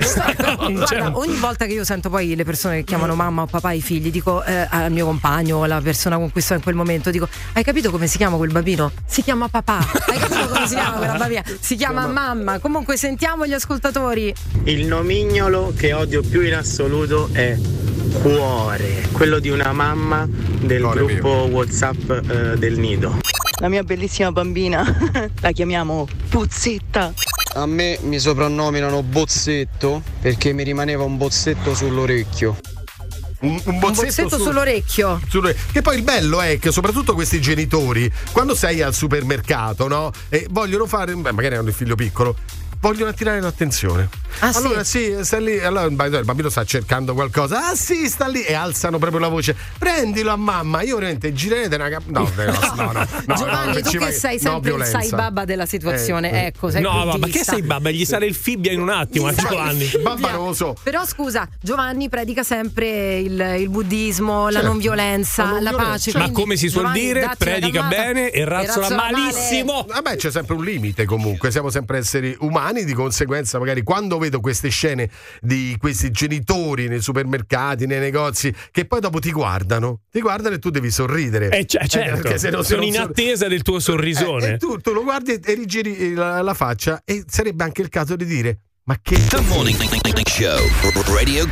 Guarda, ogni volta che io sento poi le persone che chiamano mamma o papà i figli, dico eh, al mio compagno o alla persona con cui sto in quel momento, dico: Hai capito come si chiama quel bambino? Si chiama papà. Hai capito come si chiama quella bambina? Si chiama mamma. Comunque sentiamo gli ascoltatori. Il nomignolo che odio più in assoluto è cuore, quello di una mamma del Cuore gruppo WhatsApp eh, del nido. La mia bellissima bambina la chiamiamo Puzzetta. A me mi soprannominano bozzetto perché mi rimaneva un bozzetto sull'orecchio. Un, un Un bozzetto su- sull'orecchio. sulle- Che poi il bello è che soprattutto questi genitori, quando sei al supermercato, no? E vogliono fare, beh, magari hanno il figlio piccolo, vogliono attirare l'attenzione. Ah, sì? allora sì, sta lì, allora il bambino- il bambino sta cercando qualcosa. Ah sì, sta lì e alzano proprio la voce. Prendilo a mamma. Io veramente girerete una cap- No, no, no, no, no, Giovanni, no, tu che vai- sei no, sempre il sai babba della situazione. Eh, eh. ecco, sei No, ma, ma che sei babba? Gli sale il fibbia in un attimo a Giovanni. Babba non lo so. Però scusa, Giovanni predica sempre il, il buddismo, la Certo. non violenza, La non la pace. Ma quindi, come si suol Giovanni, dire, predica bene e razzola malissimo. Vabbè, c'è sempre un limite comunque, siamo sempre esseri umani, di conseguenza magari quando vedo queste scene di questi genitori nei supermercati, nei negozi, che poi dopo ti guardano, ti guardano e tu devi sorridere. Eh, cioè, certo, perché se no- se sono non in sor- attesa del tuo sorrisone. Eh, e tu, tu lo guardi e rigiri la, la faccia e sarebbe anche il caso di dire ma che The Morning Show Radio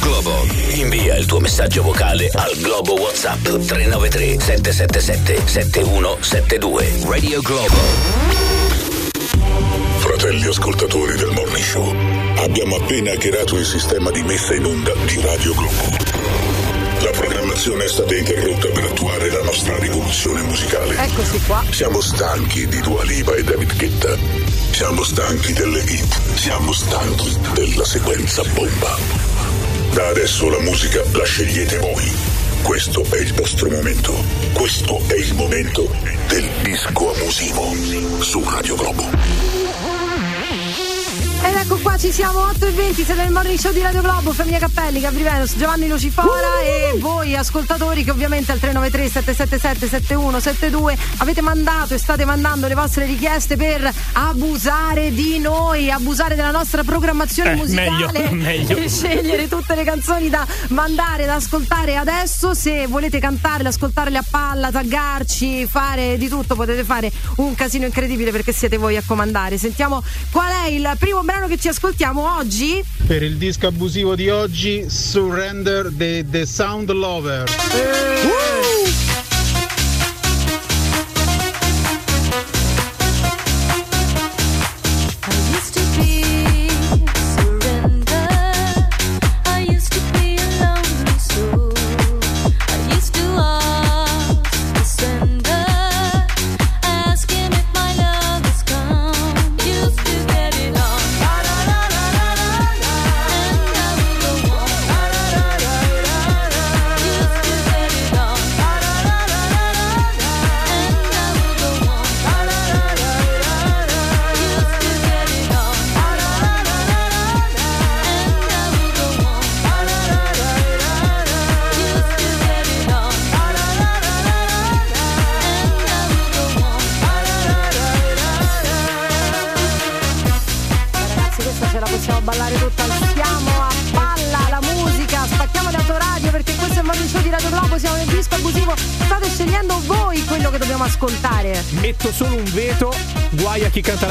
Globo. Invia il tuo messaggio vocale al Globo WhatsApp 393 777 7172. Radio Globo. Fratelli ascoltatori del Morning Show, abbiamo appena hackerato il sistema di messa in onda di Radio Globo. La programmazione è stata interrotta per attuare la nostra rivoluzione musicale. Eccoci qua. Siamo stanchi di Dua Lipa e David Guetta. Siamo stanchi delle hit. Siamo stanchi della sequenza bomba. Da adesso la musica la scegliete voi. Questo è il vostro momento. Questo è il momento del disco abusivo su Radio Globo. Ed ecco qua ci siamo 8 e 20 siete nel morning show di Radio Globo Femminia Cappelli, Gabri Venus, Giovanni Lucifora e voi ascoltatori che ovviamente al 393 777 7172 avete mandato e state mandando le vostre richieste per abusare di noi abusare della nostra programmazione Eh, musicale meglio, meglio. e scegliere tutte le canzoni da mandare da ascoltare adesso. Se volete cantarle, ascoltarle a palla taggarci, fare di tutto potete fare un casino incredibile perché siete voi a comandare. Sentiamo qual è il primo brano che ci ascoltiamo oggi Per il disco abusivo di oggi, Surrender dei The Sound Lover. I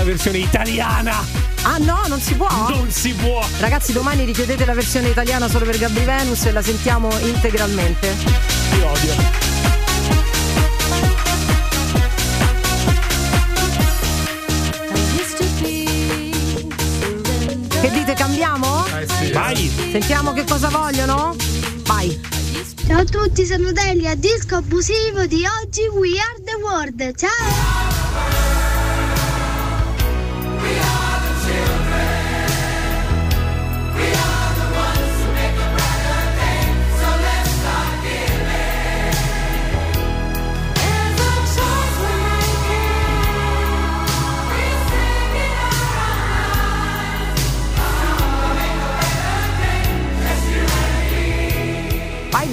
versione italiana. Ah no, non si può? Non si può. Ragazzi, domani richiedete la versione italiana solo per Gabri Venus e la sentiamo integralmente. Ti odio. Che dite, cambiamo? Eh sì. Vai. Sentiamo che cosa vogliono? Vai. Ciao a tutti, sono Delia, disco abusivo di oggi We Are the World. Ciao!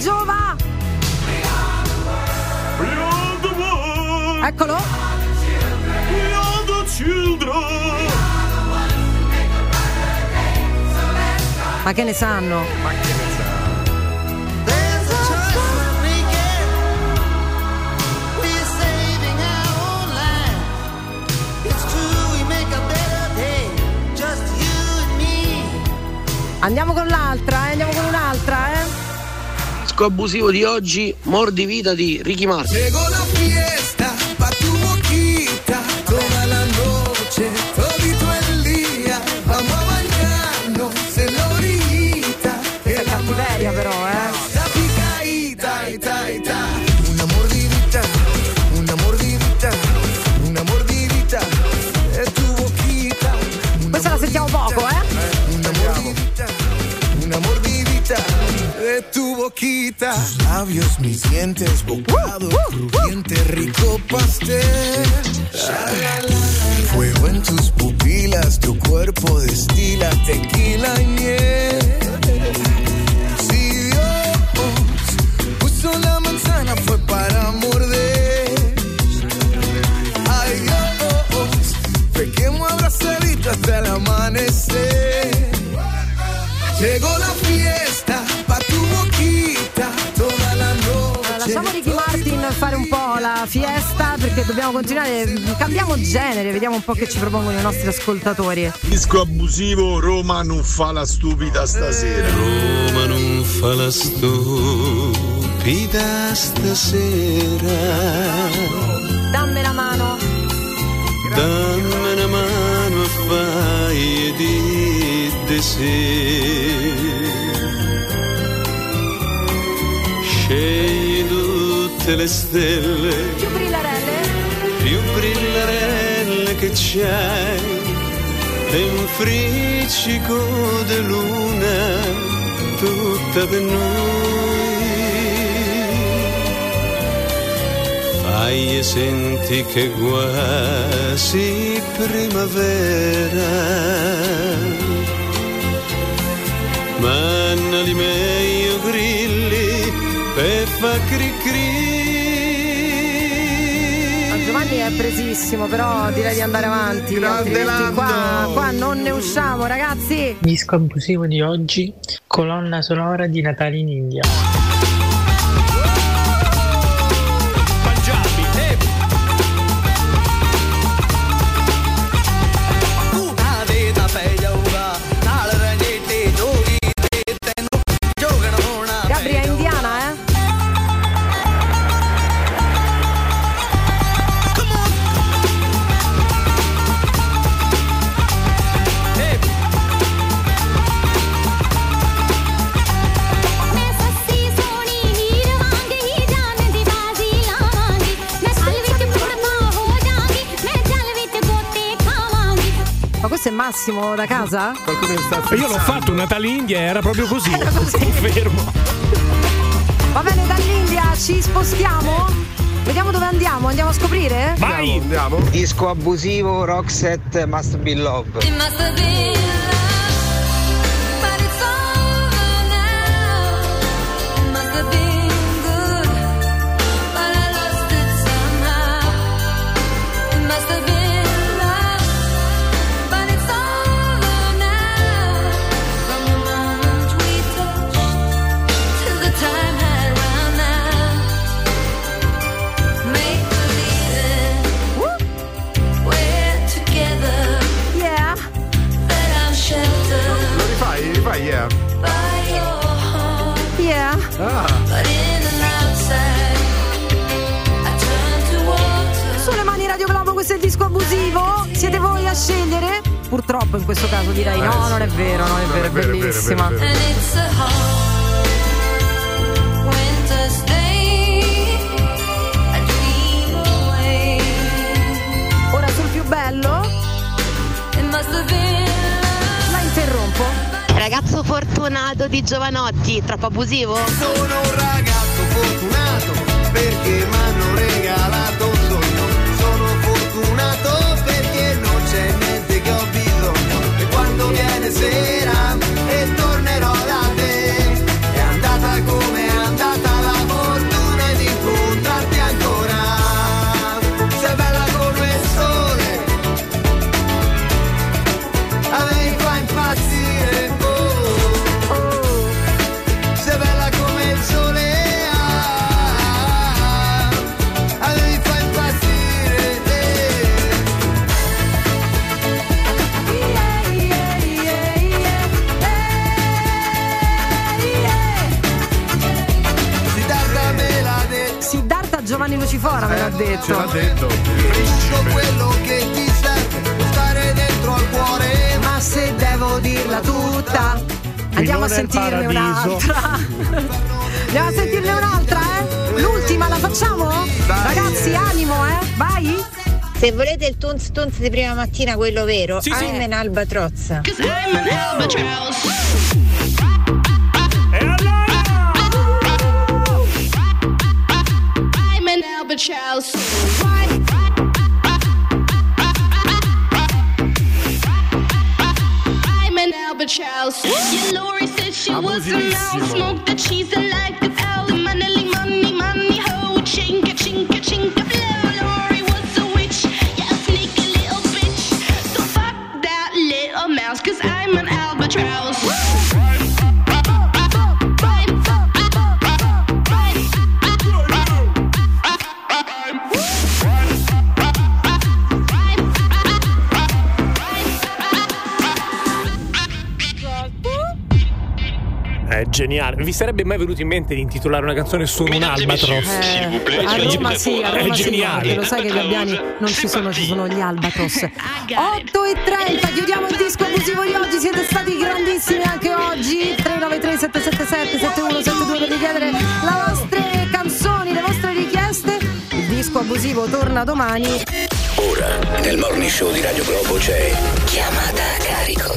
Giova! Eccolo! Ma che ne sanno? Ma che ne sa? Andiamo con l'altra, eh? Andiamo con un'altra, Disco abusivo di oggi, Mordi vita di Ricky Martin. Boquita. Tus labios, mis dientes, bocado crujiente, rico pastel. Fuego en tus pupilas, tu cuerpo destila tequila y miel. Si Dios puso la manzana fue para morder. Ay Dios, pequemos abrazaditos hasta el amanecer. Llegó la fiesta la fiesta perché dobbiamo continuare. Cambiamo genere, vediamo un po' che ci propongono i nostri ascoltatori. Disco abusivo, Roma non fa la stupida stasera. Roma non fa la stupida stasera. Dammi la mano. Dammi una mano e fai di de Scegli tutte le stelle. Più brillarelle. più brillarelle che c'hai e un friccico di luna tutta per noi. Fai e senti che quasi primavera. Manna di meglio grilli per fa cri Giovanni è presissimo, però direi di andare avanti. altrimenti qua, qua non ne usciamo, ragazzi. Disco abusivo di oggi, colonna sonora di Natale in India. Massimo da casa? Qualcuno sta Io l'ho fatto un Natale in India e era proprio così. Confermo. Va bene, dall'India ci spostiamo? Vediamo dove andiamo, andiamo a scoprire? Vai! Andiamo. Disco abusivo, Roxette, Must Be Love. yeah. Yeah. Sulle mani Radio Globo, questo è il disco abusivo. Siete voi a scegliere? Purtroppo in questo caso direi no, Eh, non è vero, non è vero, è vero, è vero, è vero, bellissima. Ora sul più bello. Ragazzo fortunato di Giovanotti, troppo abusivo? Sono un ragazzo fortunato perché mi hanno regalato un sogno. Sono fortunato perché non c'è niente che ho bisogno. E quando viene sera Ce l'ha detto. Tutto quello che ti serve Stare dentro al cuore Ma se devo dirla tutta, andiamo a sentirne paradiso. un'altra. andiamo a sentirne un'altra, eh? L'ultima la facciamo? Ragazzi, animo, eh? Vai! Se volete il tunz tunz di prima mattina, quello vero, Sì, sì. I'm an albatross. I'm an Now I smoke the cheese geniale. Vi sarebbe mai venuto in mente di intitolare una canzone Sono un albatros? Eh, a Roma sì, a È Roma sì, geniale. perché lo sai che i gabbiani non ci sono, ci sono gli albatros. 8 e 30, chiudiamo il disco abusivo di oggi, siete stati grandissimi anche oggi. 393 777 7172 per richiedere le vostre canzoni, le vostre richieste. Il disco abusivo torna domani. Ora, nel morning show di Radio Globo c'è Chiamata a carico.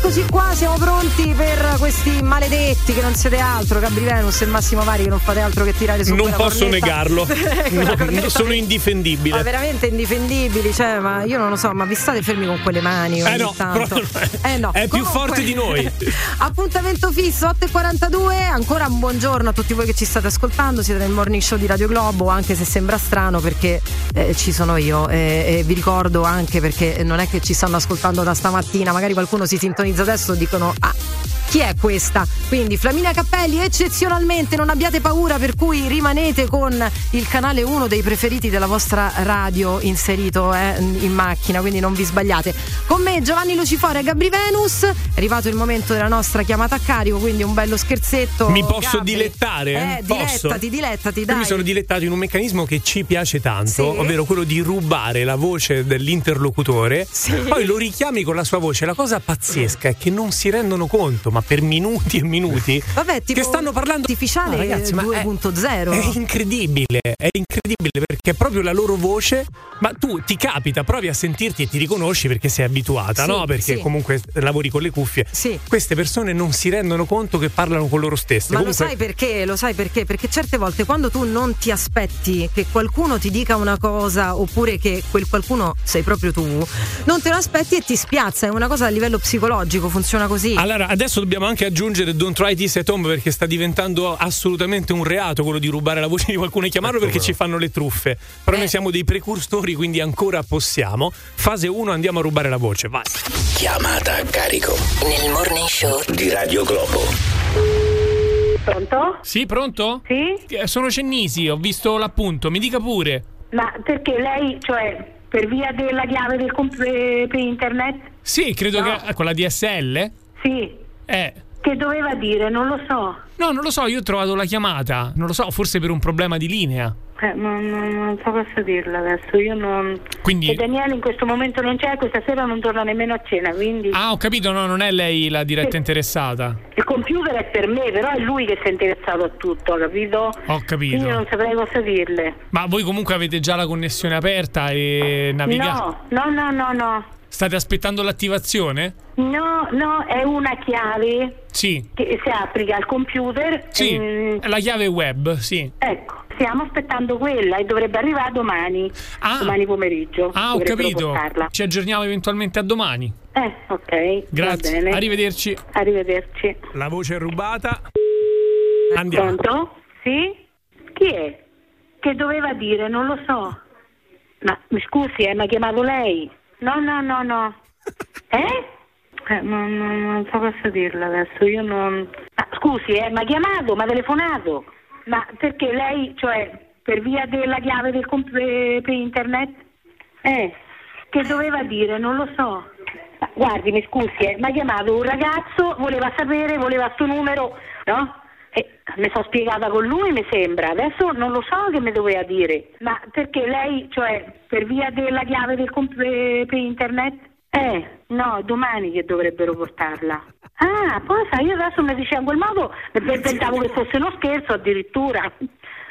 Eccoci qua, siamo pronti per questi maledetti che non siete altro, Gabri Venus e Massimo Vari che non fate altro che tirare su Non posso cornetta. negarlo. Quella No, cornetta sono Ma indifendibile. veramente indifendibili, cioè, ma io non lo so, ma vi state fermi con quelle mani Eh no, tanto. Eh no. è più Comunque- forte di noi. Appuntamento fisso 8.42, ancora un buongiorno a tutti voi che ci state ascoltando, siete nel morning show di Radio Globo, anche se sembra strano perché eh, ci sono io e, e vi ricordo anche perché non è che ci stanno ascoltando da stamattina, magari qualcuno si sintonizza adesso e dicono ah chi è questa? Quindi Flaminia Cappelli, eccezionalmente non abbiate paura per cui rimanete con il canale 1 dei preferiti della vostra radio inserito eh, in macchina, quindi non vi sbagliate. Con me Giovanni Lucifora e Gabri Venus, è arrivato il momento della nostra chiamata a carico, quindi un bello scherzetto. Mi posso Gabri. dilettare? Eh, Posso? dilettati, dilettati, Io dai. mi sono dilettato in un meccanismo che ci piace tanto, Sì. ovvero quello di rubare la voce dell'interlocutore, poi lo richiami con la sua voce. La cosa pazzesca è che non si rendono conto, ma per minuti e minuti, Vabbè, tipo che stanno parlando artificiale No, ragazzi, ma è- 2.0. È incredibile, è incredibile perché è proprio la loro voce, ma tu ti capita, provi a sentirti e ti riconosci perché sei abituata, Sì, no? Perché sì. comunque lavori con le cuffie. Sì. Queste persone non si rendono conto che parlano con loro stesse. Ma Comunque- lo sai perché? Lo sai perché? Perché certe volte quando tu non ti aspetti che qualcuno ti dica una cosa oppure che quel qualcuno sei proprio tu, non te lo aspetti e ti spiazza, è una cosa a livello psicologico, funziona così. Allora, adesso dobbiamo anche aggiungere Don't try this at home perché sta diventando assolutamente un reato quello di rubare la voce di qualcuno e chiamarlo perché ci fanno le truffe. Però Eh. noi siamo dei precursori, quindi ancora possiamo. Fase 1 andiamo a rubare la voce, vai. Chiamata a carico. Nel morning show di Radio Globo. Pronto? Sì, pronto? Sì? Sono Cennisi, ho visto l'appunto, mi dica pure. Ma perché lei, cioè, per via della chiave del comp- eh, per internet? Sì, credo che con la DSL? Sì. Eh, Che doveva dire? Non lo so. No, non lo so, io ho trovato la chiamata. Non lo so, forse per un problema di linea. Eh, non, non- non so cosa dirle adesso. Io non. Quindi- E Daniele in questo momento non c'è, questa sera non torna nemmeno a cena, quindi. Ah, ho capito, no, non è lei la diretta interessata. Il computer è per me, però è lui che si è interessato a tutto, capito? Ho capito. Quindi non saprei cosa dirle. Ma voi comunque avete già la connessione aperta e navigate? No, no, no, no, no. State aspettando l'attivazione? No, no, è una chiave Sì. che si applica al computer. Sì, ehm, è la chiave web, sì. ecco, stiamo aspettando quella e dovrebbe arrivare domani. Domani pomeriggio. Ah, ho capito. portarla. Ci aggiorniamo eventualmente a domani. Eh, ok. Grazie. Va bene. Arrivederci. Arrivederci. La voce è rubata. Andiamo. Pronto? Sì? Chi è? Che doveva dire? Non lo so. Ma mi scusi, eh, mi ha chiamato lei? No, no, no, no. Eh? Eh, non, non- non so cosa dirle adesso, io non... Ah, scusi, eh, mi ha chiamato, mi ha telefonato. Ma perché lei, cioè, per via della chiave del comp- eh, per internet? Eh, che doveva dire? Non lo so. Ma guardi, mi scusi, eh, mi ha chiamato un ragazzo, voleva sapere, voleva sto numero, no? E mi sono spiegata con lui, mi sembra. Adesso non lo so che mi doveva dire. Ma perché lei, cioè, per via della chiave del comp- eh, per internet? Eh, no, domani che dovrebbero portarla. Ah, poi sai, io adesso mi dice in quel modo, pensavo che fosse uno scherzo addirittura.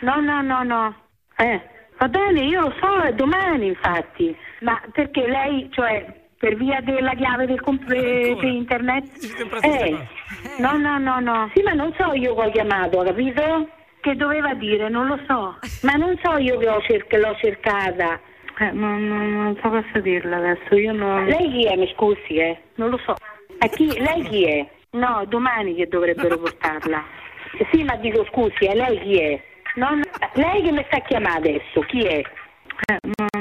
No, no, no, no. Eh, va bene, io lo so, è domani infatti. Ma perché lei, cioè, per via della chiave del comp- eh, per internet? Eh, no, no, no, no. Sì, ma non so io che ho chiamato, ha capito? Che doveva dire, non lo so. Ma non so io che ho cer- che l'ho cercata. Eh, non, non- non so cosa dirle adesso, io non... Lei chi è, mi scusi, eh? Non lo so. A chi? Lei chi è? No, domani che dovrebbero portarla. Sì, ma dico scusi, eh, lei chi è? No, no, lei che mi sta chiamando adesso, chi è? Eh, non, non- non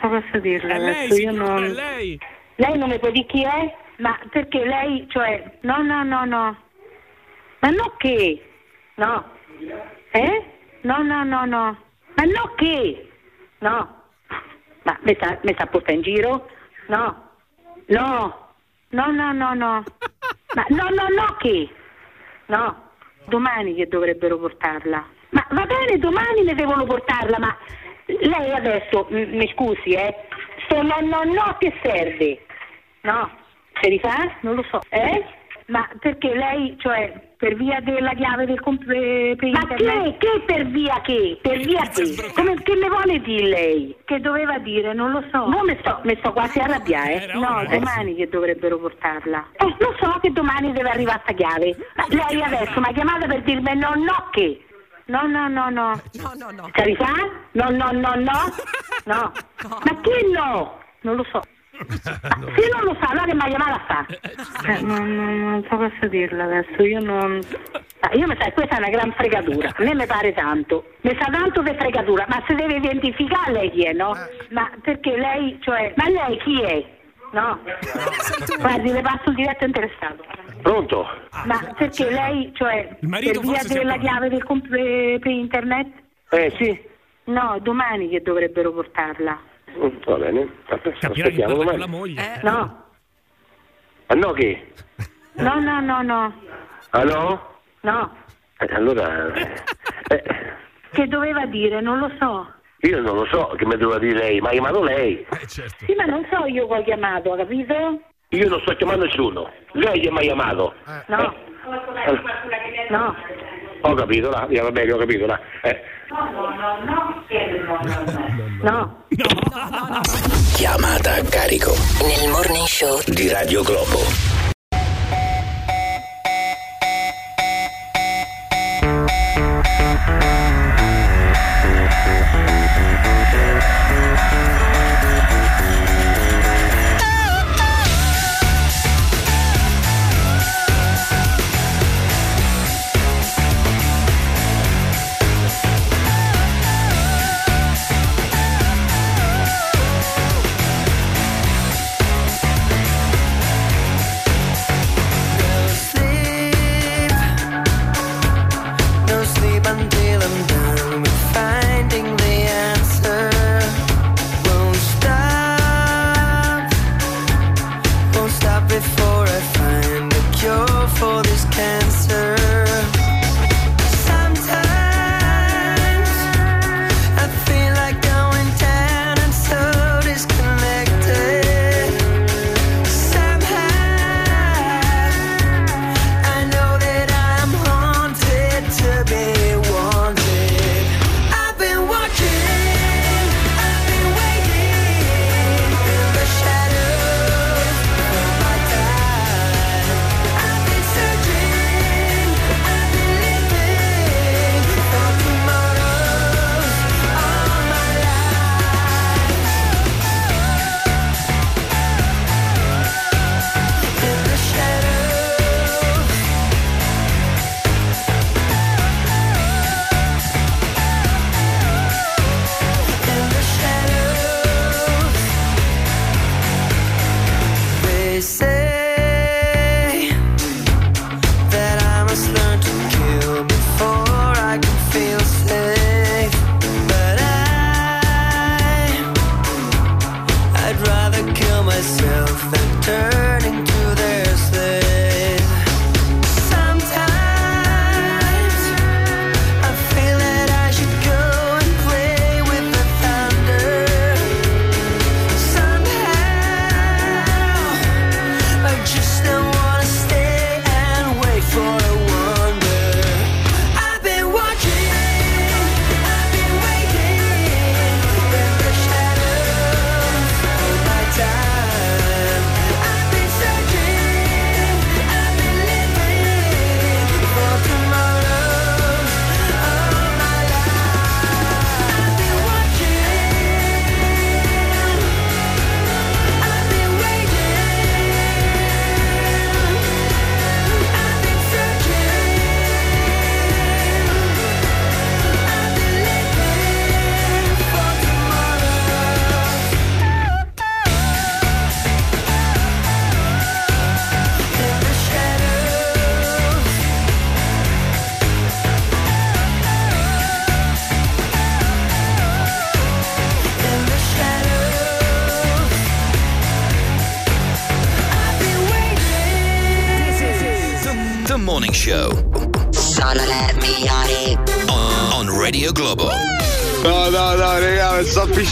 so cosa dirle È lei, adesso, io signora, non... è lei. Lei non mi può dire chi è? Ma perché lei, cioè, no, no, no, no. Ma no che? No. Eh? No, no, no, no. Ma no che? No. Ma mi sta, mi sta portando in giro? No. No. No, no, no, no. Ma no, no, no che? No. Domani che dovrebbero portarla. Ma va bene, domani ne devono portarla, ma lei adesso, m- mi scusi, eh? Sto no, no, no che serve? No. Se rifà? Non lo so. Eh? Ma perché lei, cioè, per via della chiave del comp- eh, Ma che? Che per via che? Per via che? Come che ne vuole dire lei? Che doveva dire? Non lo so. No, mi sto, mi sto quasi a arrabbiare. eh. No, domani che dovrebbero portarla. Eh, lo so che domani deve arrivare sta chiave. Ma lei adesso mi ha chiamata per dirmi no, no che? No, no, no, no. No, no, no. Se rifà? No, no, no, no. No. Ma che no? Non lo so. Se non lo sa, allora che mi ha chiamata a fa? Eh, non, non- non so cosa dirle adesso, io non... Ah, io mi sa, questa è una gran fregatura, a me mi pare tanto. Mi sa tanto che fregatura, ma si deve identificare lei chi è, no? Ma perché lei, cioè... Ma lei chi è? No? Guardi, le passo il diretto interessato. Pronto? Ma perché lei, cioè, marito per via della chiave del comp- eh, per internet? Eh sì. No, domani che dovrebbero portarla. Mm, Va bene. Aspetta, Aspettiamo domani. moglie. No, Ah no che? no, no, no, no, Ah no? no. Eh, allora... eh, Che doveva dire? Non lo so. io non lo so che mi doveva dire lei, ma ha chiamato lei. Sì, ma non so io che ho chiamato, ha capito? Io non sto chiamando nessuno. Lei mi ha chiamato. No. No. Ho capito, là. Eh, Va bene, ho capito, là. Eh. No. Chiamata a carico. Nel morning show di Radio Globo.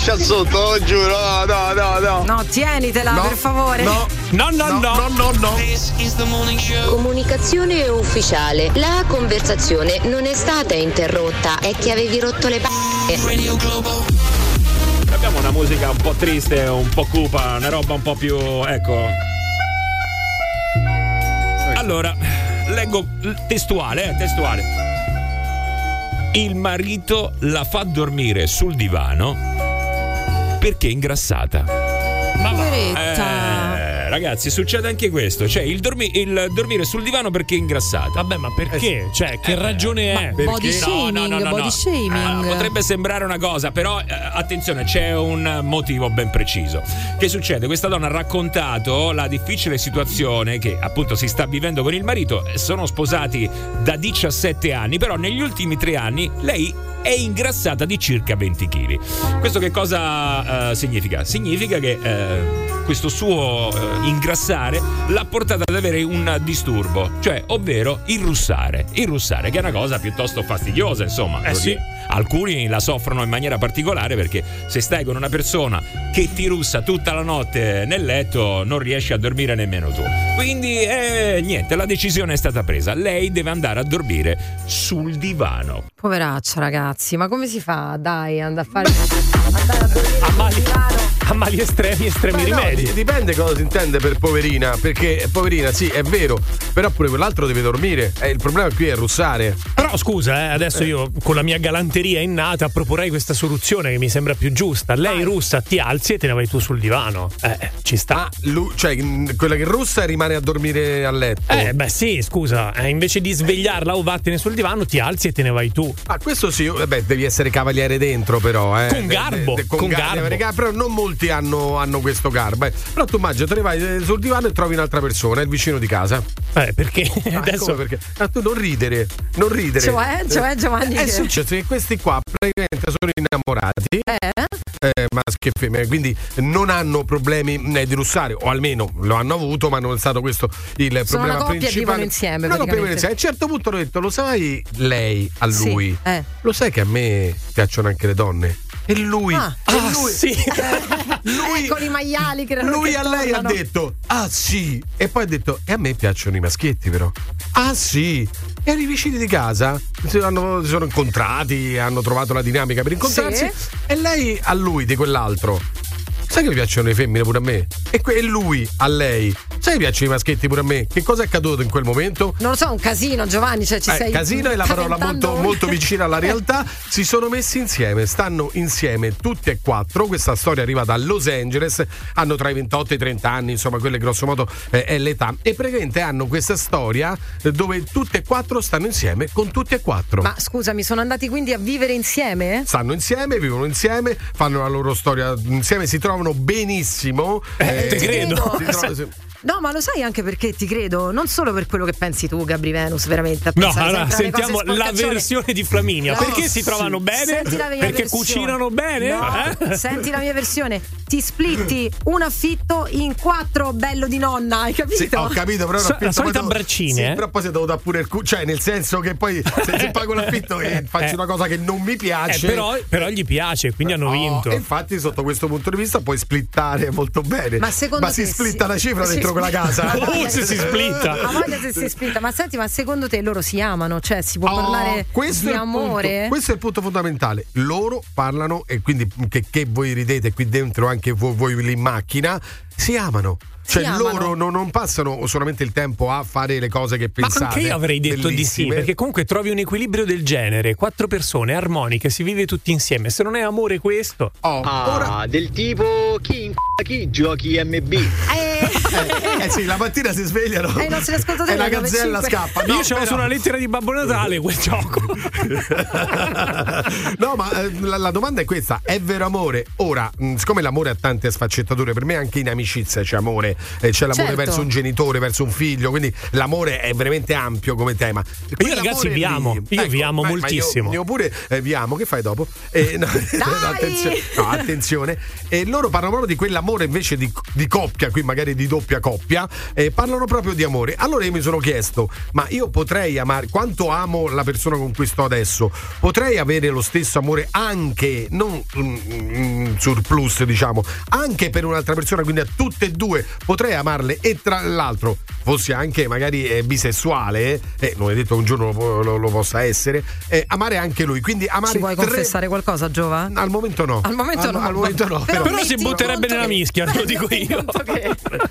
Pisciando sotto, lo giuro, no, no, no, no. No, tienitela per favore. No, no, no, no, no, no. Comunicazione ufficiale. La conversazione non è stata interrotta, è che avevi rotto le palle. Abbiamo una musica un po' triste, un po' cupa, una roba un po' più. ecco. Allora, leggo testuale, eh, testuale. Il marito la fa dormire sul divano perché è ingrassata. Poveretta. Eh, ragazzi, succede anche questo. Cioè, il, dormi- il dormire sul divano perché è ingrassata. Vabbè, ma perché? Cioè, che ragione è? Ma body shaming, body shaming. Ah, potrebbe sembrare una cosa, però eh, attenzione, c'è un motivo ben preciso. Che succede? Questa donna ha raccontato la difficile situazione che appunto si sta vivendo con il marito. Sono sposati da 17 anni, però negli ultimi tre anni lei è ingrassata di circa 20 kg. Questo che cosa eh, significa? Significa che eh, questo suo eh, ingrassare l'ha portata ad avere un disturbo, cioè ovvero il russare. Il russare, che è una cosa piuttosto fastidiosa, insomma. Eh sì. dire. Alcuni la soffrono in maniera particolare perché se stai con una persona che ti russa tutta la notte nel letto non riesci a dormire nemmeno tu. Quindi eh, niente, la decisione è stata presa. Lei deve andare a dormire sul divano. Poveraccia, ragazzi, ma come si fa? Dai, andare a fare. andare a dormire sul divano. A mali estremi, estremi Beh, no, rimedi. di- dipende cosa si intende per poverina, perché poverina sì è vero, però pure quell'altro deve dormire. Eh, il problema qui è russare. Però scusa, eh, adesso io con la mia galanteria innata proporrei questa soluzione che mi sembra più giusta. Lei russa, ti alzi e te ne vai tu sul divano. Eh, ci sta. Ah, lu- cioè quella che russa rimane a dormire a letto. Eh, beh, sì, scusa, eh, invece di svegliarla o vattene sul divano, ti alzi e te ne vai tu. Ah, questo sì, vabbè, devi essere cavaliere dentro, però. Eh. Con garbo, De- de- con, con gar- garbo. devi avere gar- Però non molti hanno, hanno questo garbo. eh. Però tu immagina, te ne vai eh, sul divano e trovi un'altra persona, il vicino di casa. Eh, perché Ah, adesso. perché? Ah, tu non ridere, non ridere. Cioè, cioè, Giovanni. È successo che questi qua praticamente sono innamorati. Eh? eh, maschi e femmine, quindi non hanno problemi eh, di russare, o almeno lo hanno avuto, ma non è stato questo il Sono problema una coppia principale. vivono insieme, No, insieme. A un certo punto hanno detto: Lo sai lei a Sì, lui? eh. Lo sai che a me piacciono anche le donne? E lui, Ah, e Ah, lui, sì. lui, Ecco i maiali che lui che a lei ha detto: Ah sì, e poi ha detto: E a me piacciono i maschietti, però. Ah sì, e i vicini di casa si, hanno- si sono incontrati, hanno trovato la dinamica per incontrarsi. Sì. E lei a lui di quell'altro. Sai che mi piacciono le femmine pure a me? E, que- e lui a lei. Sai che piacciono i maschietti pure a me? Che cosa è accaduto in quel momento? Non lo so, un casino, Giovanni. Cioè, ci Eh, sei casino è la parola molto, molto vicina alla realtà. Si sono messi insieme, stanno insieme tutti e quattro. Questa storia arriva da Los Angeles, hanno tra i 28 e i 30 anni, insomma, quelle grosso modo eh, è l'età. E praticamente hanno questa storia eh, dove tutte e quattro stanno insieme con tutti e quattro. Ma scusami, sono andati quindi a vivere insieme? Stanno insieme, vivono insieme, fanno la loro storia insieme, si trovano benissimo. Eh, te credo. si trovano- No, ma lo sai anche perché ti credo, non solo per quello che pensi tu, Gabri Venus, veramente. a No, allora sentiamo la versione di Flaminia. No, Perché si sì. trovano bene? Senti la mia Perché versione. cucinano bene? No, Eh? Senti la mia versione. Ti splitti un affitto in quattro bello di nonna, hai capito? Sì, ho capito, però So- la solita braccine, Sì, eh? però poi si devo dare pure il cu- cioè nel senso che poi se, se pago l'affitto e faccio Eh. una cosa che non mi Eh, piace. però, però gli piace, quindi hanno Oh, vinto. e infatti, sotto questo punto di vista, puoi splittare molto bene. Ma secondo si te splitta si- la cifra si- dentro quella casa. Uh, se si splitta. A voglia se si splitta, ma senti, ma secondo te loro si amano? Cioè, si può Oh, parlare di il punto- amore? questo è il punto fondamentale. Loro parlano, e quindi che, che voi ridete qui dentro, anche voi, voi lì in macchina, si amano. Cioè amano. loro non, non passano solamente il tempo a fare le cose che Ma pensate. anche io avrei detto di sì, bellissime. perché comunque trovi un equilibrio del genere, quattro persone armoniche, si vive tutti insieme. Se non è amore questo, Oh, Ah, del tipo chi in chi giochi MB. Eh sì, la mattina si svegliano. Eh, i nostri ascoltatori E la gazzella 9-5. scappa. io No, c'avevo però- sulla lettera di Babbo Natale quel gioco. no, ma eh, la, la domanda è questa: è vero amore? Ora, mh, siccome l'amore ha tante sfaccettature, per me anche in amicizia c'è amore, eh, c'è l'amore Certo. verso un genitore, verso un figlio, quindi l'amore è veramente ampio come tema. Io, ragazzi, vi amo. Io vi amo ma- ma moltissimo. Io, io pure eh, vi amo, che fai dopo? Eh, no, attenzione, no, attenzione. E loro parlano proprio di quell'amore invece di, di coppia, qui magari di doppia coppia, eh, parlano proprio di amore. Allora io mi sono chiesto, ma io potrei amare, quanto amo la persona con cui sto adesso, potrei avere lo stesso amore anche, non mm, mm, surplus diciamo, anche per un'altra persona, quindi a tutte e due potrei amarle e tra l'altro fossi anche magari eh, bisessuale, eh, non è detto che un giorno lo, lo- lo possa essere, eh, amare anche lui, quindi amare Ci vuoi tre- confessare qualcosa, Giova? Al momento no. Al momento no. Al momento no. Però Però si butterebbe nella che- mischia, te lo dico io.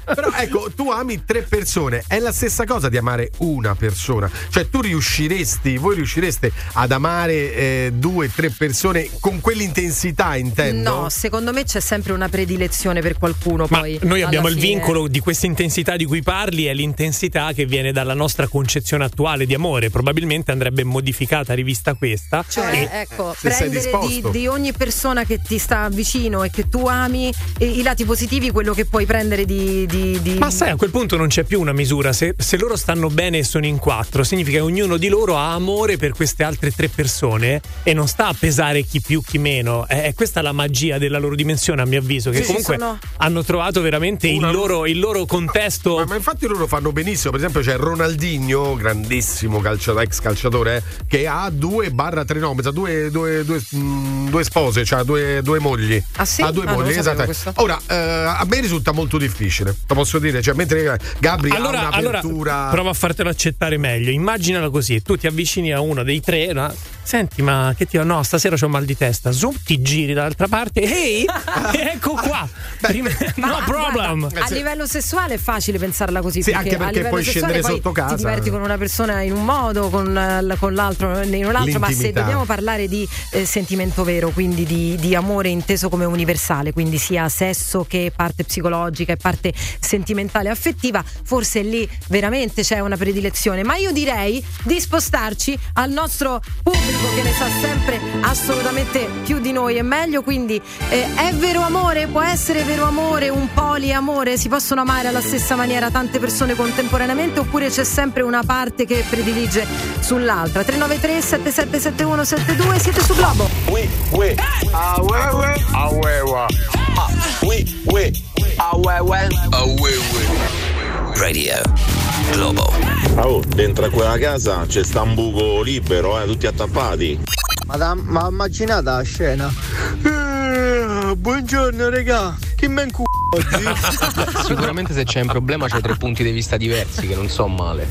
Però ecco, tu ami tre persone, è la stessa cosa di amare una persona. Cioè tu riusciresti, voi riuscireste ad amare eh, due, tre persone con quell'intensità, intendo? No, secondo me c'è sempre una predilezione per qualcuno. Ma poi, noi abbiamo il fine. Vincolo di questa intensità di cui parli, è l'intensità che viene dalla nostra concezione attuale di amore. Probabilmente andrebbe modificata, rivista questa. Cioè, E- ecco, prendere di, di ogni persona che ti sta vicino e che tu ami e i lati positivi, quello che puoi prendere di. di- di- Ma sai, a quel punto non c'è più una misura. Se, se loro stanno bene e sono in quattro, significa che ognuno di loro ha amore per queste altre tre persone e non sta a pesare chi più, chi meno. È questa la magia della loro dimensione, a mio avviso. Che Sì, comunque sono- hanno trovato veramente il Una- loro, il loro contesto. Ma, ma infatti loro fanno benissimo, per esempio c'è Ronaldinho, grandissimo calcia- ex calciatore, eh, che ha due barra tre no, due, due, due, mm, due spose, cioè due, due mogli. Ah, sì? Ha due Ah, mogli, esatto. Ora, eh, a me risulta molto difficile, lo posso dire, cioè mentre Gabri Allora, ha allora prova a fartelo accettare meglio. Immaginala così: tu ti avvicini a uno dei tre, no? Senti, ma che ti ho? No, stasera c'ho mal di testa. Zoom, ti giri dall'altra parte. Ehi, ecco qua. Prima- no Ma, problem. guarda, a livello sessuale è facile pensarla così. Sì, perché anche a perché livello puoi sessuale scendere poi sotto casa. Ti diverti con una persona in un modo, con, eh, con l'altro in un altro. Ma se L'intimità. dobbiamo parlare di eh, sentimento vero, quindi di, di amore inteso come universale, quindi sia sesso che parte psicologica e parte sentimentale e affettiva, forse lì veramente c'è una predilezione. Ma io direi di spostarci al nostro pubblico che ne sa sempre assolutamente più di noi e meglio. Quindi eh, è vero amore? Può essere vero amore, un poliamore? Si possono amare alla stessa maniera tante persone contemporaneamente oppure c'è sempre una parte che predilige sull'altra? 393 7771 72 siete su Globo. Oui, oui. Ah ouais, ouais. Ah ouais, ouais. Radio Globo. Oh, dentro a quella casa c'è sta un buco libero, eh, tutti attappati. Ma, da- ma immaginate la scena? Eh, buongiorno regà, chi me incu... oggi? Sicuramente se c'è un problema c'è tre punti di vista diversi che non so male.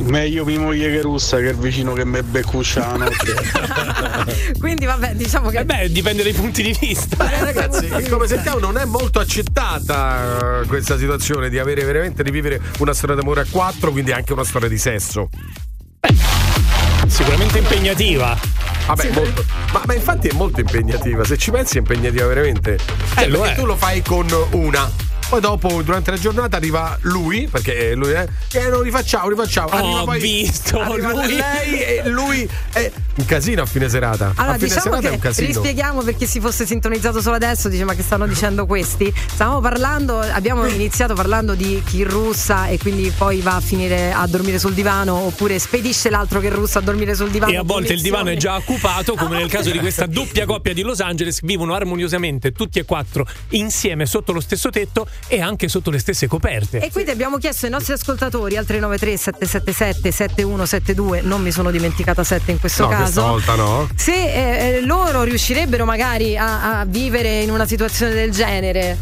Meglio mia moglie che russa che il vicino che mi beccuccia la notte. Quindi vabbè, diciamo che Eh beh, dipende dai punti di vista. Beh, ragazzi, come sentiamo, non è molto accettata eh, questa situazione di avere veramente di vivere una storia d'amore a quattro, quindi anche una storia di sesso. Sicuramente impegnativa. Vabbè, molto- ma, ma infatti è molto impegnativa. Se ci pensi, è impegnativa veramente. Cioè, Eh, lo perché è. tu lo fai con una. Poi dopo durante la giornata arriva lui, perché lui è, eh, lo rifacciamo, rifacciamo. Arriva Ho poi, visto arriva lui. lei e lui è un casino a fine serata. Allora, a fine diciamo serata è un che casino. rispieghiamo per chi si fosse sintonizzato solo adesso, dice ma che stanno dicendo questi? Stavamo parlando, abbiamo iniziato parlando di chi russa e quindi poi va a finire a dormire sul divano oppure spedisce l'altro che russa a dormire sul divano. E a volte il divano è già occupato, come nel caso di questa doppia coppia di Los Angeles, vivono armoniosamente tutti e quattro insieme sotto lo stesso tetto e anche sotto le stesse coperte. E quindi abbiamo chiesto ai nostri ascoltatori al 393 777 7172, non mi sono dimenticata 7 in questo No, caso. questa volta no. Se eh, eh, loro riuscirebbero magari a, a vivere in una situazione del genere.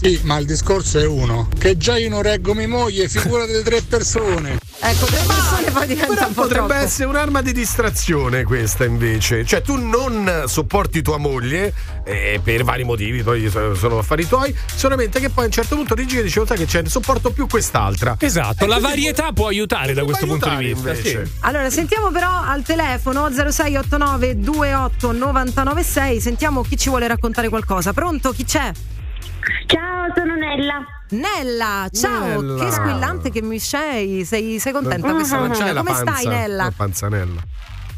Sì, ma il discorso è uno. Che già io non reggo mia moglie, figura delle tre persone. Ecco, tre persone poi diventa Però un po' potrebbe troppo. essere un'arma di distrazione questa invece. Cioè tu non sopporti tua moglie eh, per vari motivi, poi sono affari tuoi, solamente che poi a un certo punto ti giri e dici, "Oh, sai che c'è, ne sopporto più quest'altra. Esatto, E la varietà può aiutare da questo punto di vista. sì. Allora, sentiamo però al telefono 0689 28 996, sentiamo chi ci vuole raccontare qualcosa. Pronto? Chi c'è? Ciao, sono Nella. Nella, ciao, Nella. che squillante che mi sei, sei, sei contenta la Come panza, stai Nella? La panzanella.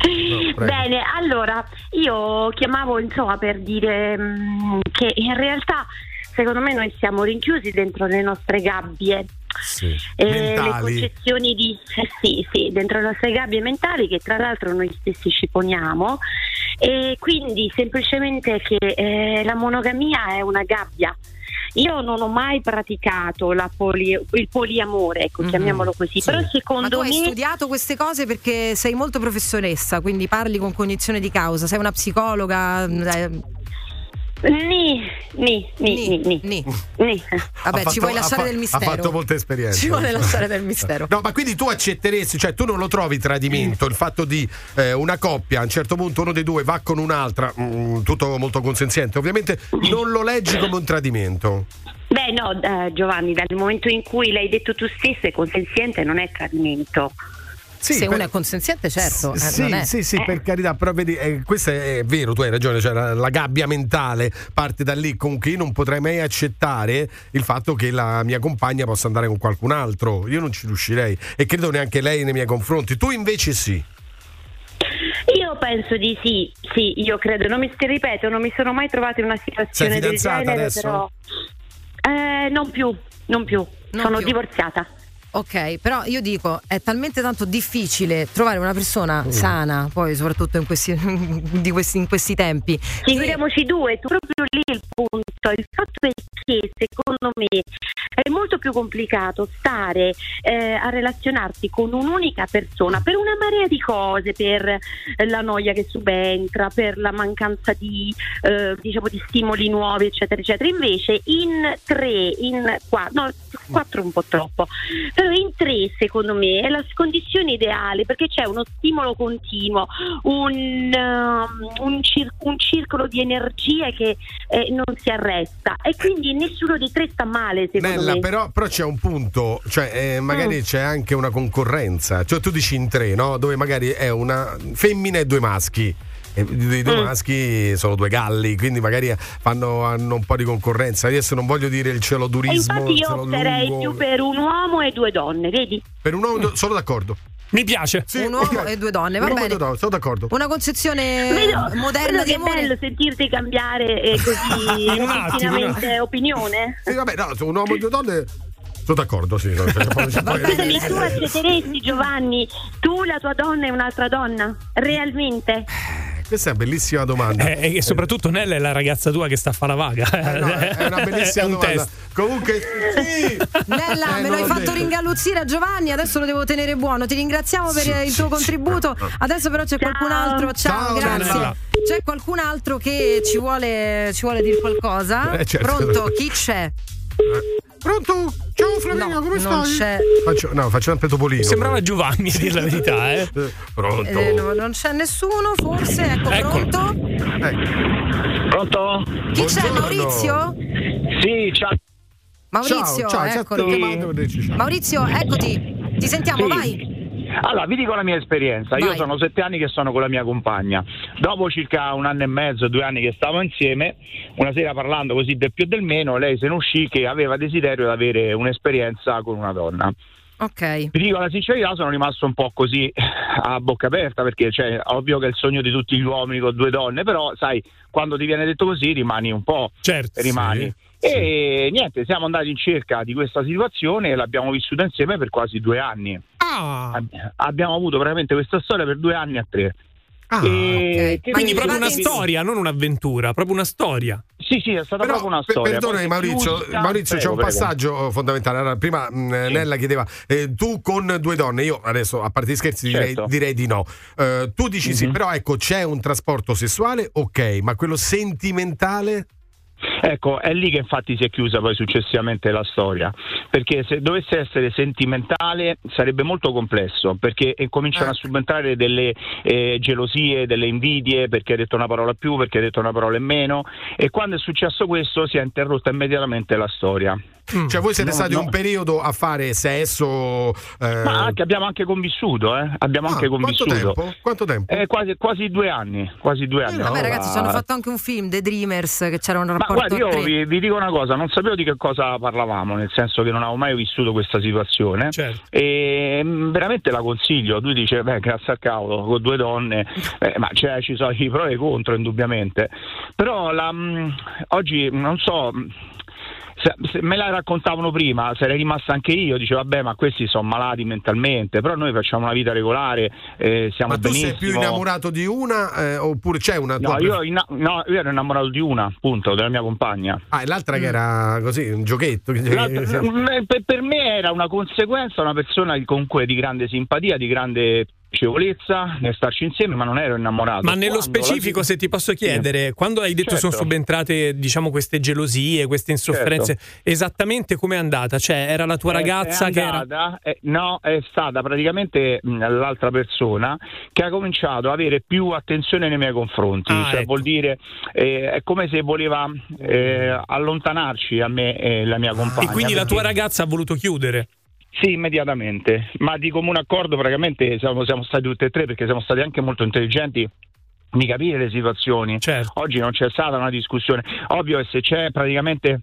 No. Bene, allora io chiamavo insomma per dire mm, che in realtà secondo me noi siamo rinchiusi dentro le nostre gabbie. Sì. E le Mentali. concezioni di eh, sì, sì, dentro le nostre gabbie mentali che tra l'altro noi stessi ci poniamo e quindi semplicemente che eh, la monogamia è una gabbia. Io non ho mai praticato la poli- il poliamore, ecco, chiamiamolo così, però Ma secondo tu hai me studiato queste cose perché sei molto professionessa, quindi parli con cognizione di causa, sei una psicologa. eh, Ni, ni, ni, ni, ni. Ni. Vabbè, Ha ci fatto- vuoi lasciare fa- del mistero. Ha fatto molte esperienze. Ci vuole lasciare del mistero. No, ma quindi tu accetteresti, cioè tu non lo trovi tradimento, il fatto di eh, una coppia, a un certo punto uno dei due va con un'altra, mm, tutto molto consenziente, ovviamente non lo leggi come un tradimento. Beh, no, eh, Giovanni, dal momento in cui l'hai detto tu stesso è consenziente, non è tradimento. Sì, Se per- uno è consenziente, certo. eh, sì, non è. sì, sì, per carità, però vedi, eh, questo è, è vero, tu hai ragione, cioè la, la gabbia mentale parte da lì, comunque io non potrei mai accettare il fatto che la mia compagna possa andare con qualcun altro, io non ci riuscirei e credo neanche lei nei miei confronti, tu invece sì. Io penso di sì, sì, io credo, non mi ripeto, non mi sono mai trovata in una situazione Sei del genere, adesso? però eh, non più, non più, Non sono più. divorziata. Ok, però io dico, è talmente tanto difficile trovare una persona Mm. sana, poi soprattutto in questi, di questi, in questi tempi. Figuriamoci due, proprio lì il punto. Il fatto è che secondo me è molto più complicato stare eh, a relazionarsi con un'unica persona per una marea di cose, per la noia che subentra, per la mancanza di, eh, diciamo, di stimoli nuovi, eccetera, eccetera. Invece in tre, in quattro, no, quattro un po' troppo, però in tre secondo me è la condizione ideale perché c'è uno stimolo continuo, un, um, un, cir- un circolo di energia che eh, non si arresta e quindi nessuno dei tre sta male me. però, però c'è un punto, cioè eh, magari Mm. c'è anche una concorrenza, cioè tu dici in tre, no? Dove magari è una femmina e due maschi. E i due Mm. maschi sono due galli, quindi magari fanno, hanno un po' di concorrenza. Adesso non voglio dire il cielo E durismo, infatti il io opterei lungo. più per un uomo e due donne, vedi? Per un uomo, sono d'accordo. Mi piace. un uomo e due donne, va e bene. due donne, sono d'accordo. Una concezione Vedo, moderna di che è amore. bello sentirti cambiare eh, così In un attimo, repentinamente opinione. Sì, vabbè, no, un uomo e due donne. Sono d'accordo, sì. no, Scusami, tu accetteresti Giovanni, tu la tua donna e un'altra donna? Realmente? Questa è una bellissima domanda. Eh, e soprattutto Nella è la ragazza tua che sta a fare la vaga. Eh, no, è una bellissima È un domanda. test. Comunque, sì. Nella, Eh, me non lo hai l'ho fatto detto. ringalluzzire a Giovanni, adesso lo devo tenere buono. Ti ringraziamo per Sì, eh, il tuo sì, contributo. sì. Adesso però c'è qualcun altro. Ciao, Ciao, grazie. Nella. C'è qualcun altro che ci vuole, ci vuole dire qualcosa? Eh, certo. Pronto? Chi c'è? Pronto? Ciao Flaminio, No, come non stai? c'è. Faccio, no, faccio sempre Topolino. Sembrava Giovanni a dire la verità, eh. Pronto? Eh, no, non c'è nessuno, forse. Ecco, Ecco. pronto? Pronto? Chi c'è? Buongiorno. Maurizio? Sì, ciao. Maurizio, ciao, ciao, eccolo. ciao. Maurizio, eccoti. Ti sentiamo, Sì. vai. Allora, vi dico la mia esperienza. Io Vai. sono sette anni che sono con la mia compagna. Dopo circa un anno e mezzo, due anni che stavamo insieme, una sera parlando così del più e del meno, lei se ne uscì che aveva desiderio di avere un'esperienza con una donna. Ok. Vi dico la sincerità, sono rimasto un po' così a bocca aperta perché cioè, ovvio che è il sogno di tutti gli uomini con due donne, però sai, quando ti viene detto così rimani un po'. Certo. rimani. E niente, siamo andati in cerca di questa situazione e l'abbiamo vissuta insieme per quasi due anni. Ab- Abbiamo avuto veramente questa storia per due anni a tre. Ah, E che Quindi proprio una vi- storia, non un'avventura, proprio una storia. Sì, sì, è stata Però, proprio una per- storia. perdonami Maurizio, chiusa- Maurizio c'è Prego, un prego. passaggio eh, fondamentale. Allora, prima mh, Nella chiedeva, eh, tu con due donne, io adesso a parte gli scherzi direi, Certo. direi di no. Eh, tu dici sì, Mhm. però ecco c'è un trasporto sessuale, ok, ma quello sentimentale? Ecco, è lì che infatti si è chiusa poi successivamente la storia, perché se dovesse essere sentimentale sarebbe molto complesso, perché eh, cominciano a subentrare delle eh, gelosie, delle invidie, perché hai detto una parola più, perché hai detto una parola in meno, e quando è successo questo si è interrotta immediatamente la storia. Cioè voi siete No, stati no. un periodo a fare sesso... eh, Ma anche, abbiamo anche convissuto, eh? Abbiamo ah, anche quanto convissuto. tempo? Quanto tempo? Eh, quasi, quasi due anni, quasi due anni. Vabbè, Allora- ragazzi, ci hanno fatto anche un film, The Dreamers, che c'era un Ma rapporto guarda, io vi, vi dico una cosa, non sapevo di che cosa parlavamo, nel senso che non avevo mai vissuto questa situazione e mm, veramente la consiglio. Tu dici, beh, grazie al cavolo, con due donne, eh, ma c'è- ci sono i pro e i contro, indubbiamente. Però la, mm, oggi non so. Mm, Se, se me la raccontavano prima, sarei rimasta anche io, dicevo vabbè ma questi sono malati mentalmente, però noi facciamo una vita regolare, eh, siamo Ma tu benissimo. sei più innamorato di una eh, oppure c'è una No tua io, inna- no, io ero innamorato di una, appunto, della mia compagna. Ah, e l'altra che era così, un giochetto. che- mm, per, per me era una conseguenza, una persona comunque di grande simpatia, di grande piacevolezza nel starci insieme, ma non ero innamorato. Ma nello Quando la- specifico, se ti posso chiedere, quando hai detto sono Certo. subentrate diciamo queste gelosie, queste insofferenze, esattamente com'è andata? Cioè, era la tua È- ragazza è che era andata- eh, no, è stata praticamente mh, l'altra persona che ha cominciato ad avere più attenzione nei miei confronti. Ah, cioè, ecco. vuol dire eh, è come se voleva eh, allontanarci a me e la mia compagna. e quindi la perché- tua ragazza ha voluto chiudere. Sì, immediatamente, ma di comune accordo praticamente siamo, siamo stati tutti e tre perché siamo stati anche molto intelligenti di capire le situazioni. Oggi non c'è stata una discussione. Ovvio che se c'è praticamente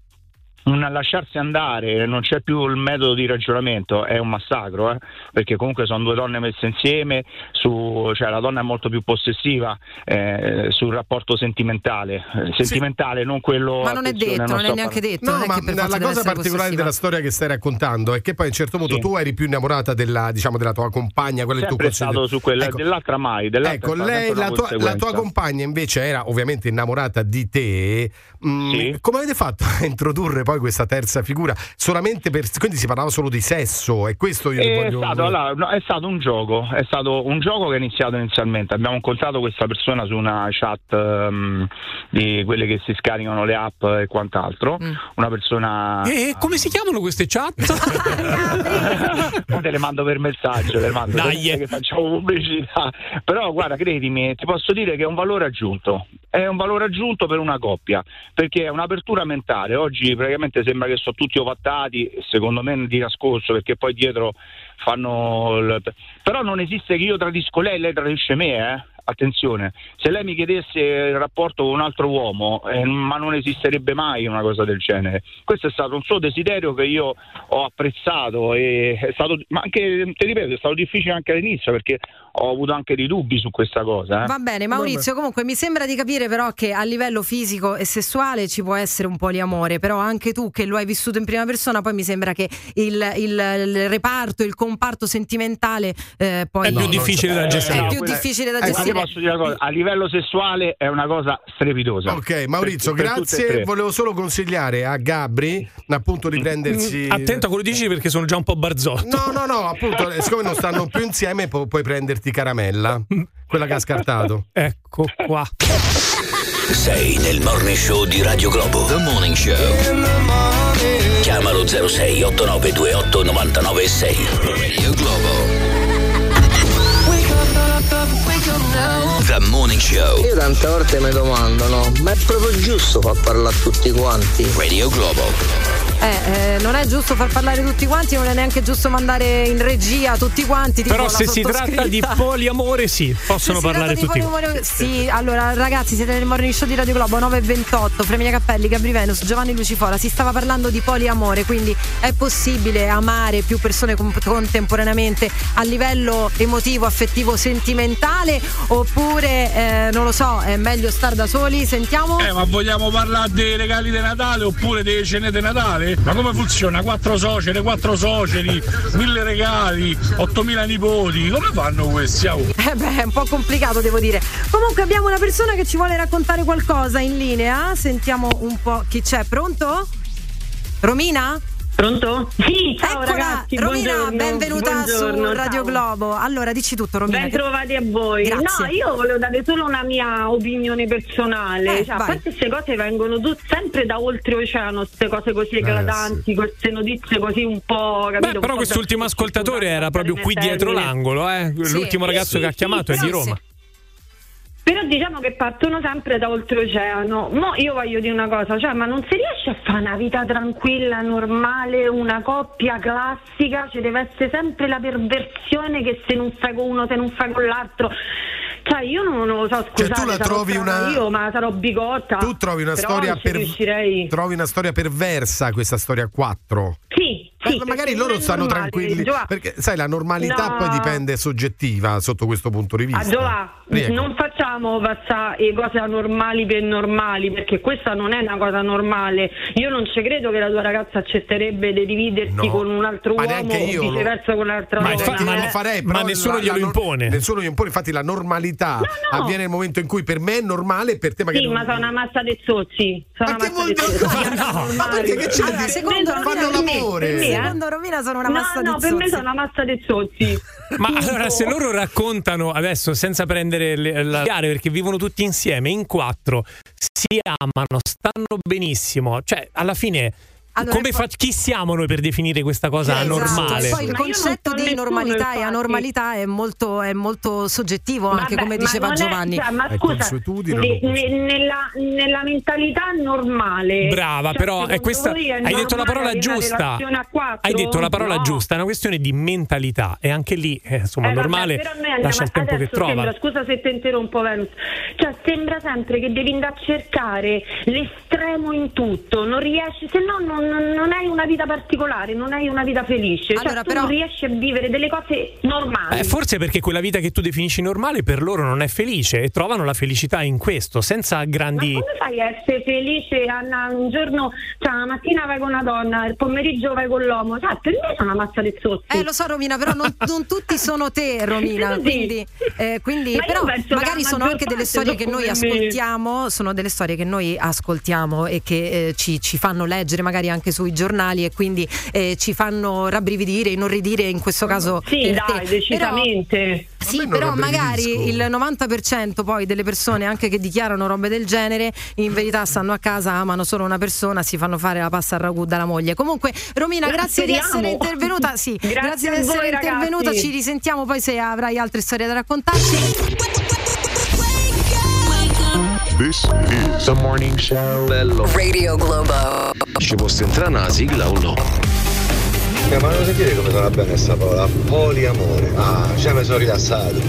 un lasciarsi andare, non c'è più il metodo di ragionamento, è un massacro, eh? perché comunque sono due donne messe insieme, su, cioè la donna è molto più possessiva eh, sul rapporto sentimentale, eh, sentimentale non quello... Ma non è detto, non è sto neanche parlando- detto. No, non è ma che per la cosa particolare possessiva. della storia che stai raccontando è che poi a un certo punto Sì. tu eri più innamorata della, diciamo, della tua compagna, quella del tuo stato su quella, Ecco. dell'altra mai, dell'altra Ecco, è lei, la tua, la tua compagna invece era ovviamente innamorata di te. Mm, Sì. Come avete fatto a introdurre poi questa terza figura? Solamente per. Quindi si parlava solo di sesso, e questo io È voglio. stato, allora, no, è stato un gioco, è stato un gioco che è iniziato inizialmente. Abbiamo incontrato questa persona su una chat ehm, di quelle che si scaricano le app e quant'altro. Mm. Una persona. E come si chiamano queste chat? Te le mando per messaggio, te le mando Dai. che facciamo pubblicità. Però guarda, credimi, ti posso dire che è un valore aggiunto. È un valore aggiunto per una coppia, perché è un'apertura mentale. Oggi praticamente sembra che sono tutti ovattati, secondo me di nascosto, perché poi dietro fanno. Però non esiste che io tradisco lei, lei tradisce me, eh. Attenzione, se lei mi chiedesse il rapporto con un altro uomo, eh, ma non esisterebbe mai una cosa del genere. Questo è stato un suo desiderio che io ho apprezzato e è stato, ma anche, ti ripeto, è stato difficile anche all'inizio perché ho avuto anche dei dubbi su questa cosa. eh. Va bene, Maurizio, comunque mi sembra di capire però che a livello fisico e sessuale ci può essere un poliamore, però anche tu che lo hai vissuto in prima persona, poi mi sembra che il, il- il reparto, il comparto sentimentale eh, poi È più no, difficile da è gestire. più quella- difficile da Eh, gestire. Posso dire una cosa, a livello sessuale è una cosa strepitosa. Ok, Maurizio, Per- per grazie. tre. Volevo solo consigliare a Gabri appunto di prendersi. Mm, Attento a quello che dici perché sono già un po' barzotto. No, no, no, appunto, siccome non stanno più insieme, pu- puoi prenderti caramella, quella che ha scartato. Ecco qua. Sei nel morning show di Radio Globo. The Morning Show. Chiamalo 06 8928 996. Radio Globo. The Morning Show. Io tante volte mi domando, no? Ma è proprio giusto far parlare a tutti quanti? Radio Globo. Eh, eh, non è giusto far parlare tutti quanti, non è neanche giusto mandare in regia tutti quanti. tipo Però la se si tratta di poliamore, sì, possono Se parlare tutti. poliamore- Sì, allora ragazzi, siete nel morning show di Radio Globo 928, Femina Cappelli, Gabri Venus, Giovanni Lucifora. Si stava parlando di poliamore, quindi è possibile amare più persone contemporaneamente a livello emotivo, affettivo, sentimentale? Oppure, eh, non lo so, è meglio star da soli? Sentiamo. Eh, ma vogliamo parlare dei regali di Natale oppure delle cene di Natale? Ma come funziona? Quattro suocere, quattro suoceri, mille regali, ottomila nipoti, come fanno questi? Eh beh, è un po' complicato, devo dire. Comunque abbiamo una persona che ci vuole raccontare qualcosa in linea. Sentiamo un po' chi c'è. Pronto? Romina? Pronto? Sì, ciao Eccola, ragazzi, Romina, buongiorno, benvenuta buongiorno, su Radio ciao. Globo. Allora, dici tutto, Romina. Ben trovati a voi. Grazie. No, io volevo dare solo una mia opinione personale. Eh, cioè, a parte queste cose vengono tu- sempre da oltreoceano, queste cose così eclatanti, queste notizie così un po'. Capito, Beh, un però po' quest'ultimo ascoltatore era proprio qui termine. dietro l'angolo, eh? L'ultimo Sì, ragazzo sì, che ha sì, chiamato è di Roma. Però diciamo che partono sempre da oltreoceano. Mo io voglio dire una cosa, cioè, ma non si riesce a fare una vita tranquilla, normale, una coppia classica, ci deve essere sempre la perversione che se non fai con uno, se non fai con l'altro. Cioè, io non lo so, scusate, Cioè, tu la trovi una- io, ma sarò bigotta. Tu trovi una storia per- trovi una storia perversa questa storia 4. Sì, sì, magari loro stanno normale, tranquilli Gioà. perché sai la normalità No. poi dipende soggettiva sotto questo punto di vista. Ah, Giova, non facciamo passare cose anormali per normali, perché questa non è una cosa normale. Io non ci credo che la tua ragazza accetterebbe di dividersi No, con un altro ma uomo o lo- viceversa con un'altra Ma donna. infatti non eh. lo farei, ma nessuno la- glielo la- impone. Nessuno glielo impone, infatti la normalità no. avviene nel momento in cui per me è normale e per te magari Sì, ma sono una massa di zozzi. Sono una massa di zozzi. Ma perché che c'è Allora, di- secondo fanno l'amore. Eh. Secondo Romina sono una No, massa no, di per me zozzi. sono una massa di zozzi. Ma allora, se loro raccontano adesso senza prendere le- la chiare perché vivono tutti insieme in quattro, si amano, stanno benissimo, cioè alla fine. Allora, come fa- chi siamo noi per definire questa cosa Esatto, normale? Poi il concetto di normalità e anormalità è molto, è molto soggettivo, anche Vabbè, come ma diceva non è- Giovanni. cioè, ma È scusa, ne- ne- nella, nella mentalità normale. Brava, cioè, però è questa. è Hai detto la parola giusta. Hai detto la parola No. giusta, è una questione di mentalità. E anche lì, eh, insomma, Eh, normale lascia il tempo che trova. Sembra, scusa se ti interrompo Venus, cioè sembra sempre che devi andare a cercare l'estremo in tutto, non riesci, se no non, non- hai una vita particolare, non hai una vita felice, cioè Allora, tu però- non riesci a vivere delle cose normali. Eh, forse perché quella vita che tu definisci normale per loro non è felice e trovano la felicità in questo, senza grandi. Ma come fai a essere felice? Anna, un giorno, cioè, la mattina vai con una donna, il pomeriggio vai con l'uomo, cioè, per me sono una mazza di zozzi. Eh, lo so Romina, però non, non tutti sono te Romina, Sì. quindi, eh, quindi Ma però magari sono anche delle storie che noi come me. ascoltiamo, sono delle storie che noi ascoltiamo e che eh, ci, ci fanno leggere magari anche sui giornali e quindi eh, ci fanno rabbrividire, inorridire in questo caso Sì, dai, te. decisamente. Me Sì, però magari il 90% poi delle persone anche che dichiarano robe del genere in verità stanno a casa, amano solo una persona, si fanno fare la pasta al ragù dalla moglie. Comunque Romina, Eh, grazie di essere intervenuta. Sì, Grazie grazie, di essere voi, intervenuta. ragazzi. Ci risentiamo poi se avrai altre storie da raccontarci. This is the morning show. Bello. Radio Globo. Ci posso entrare una sigla o no? Eh, ma non sentite come suona bene questa parola? Poliamore. Ah, cioè mi sono rilassato.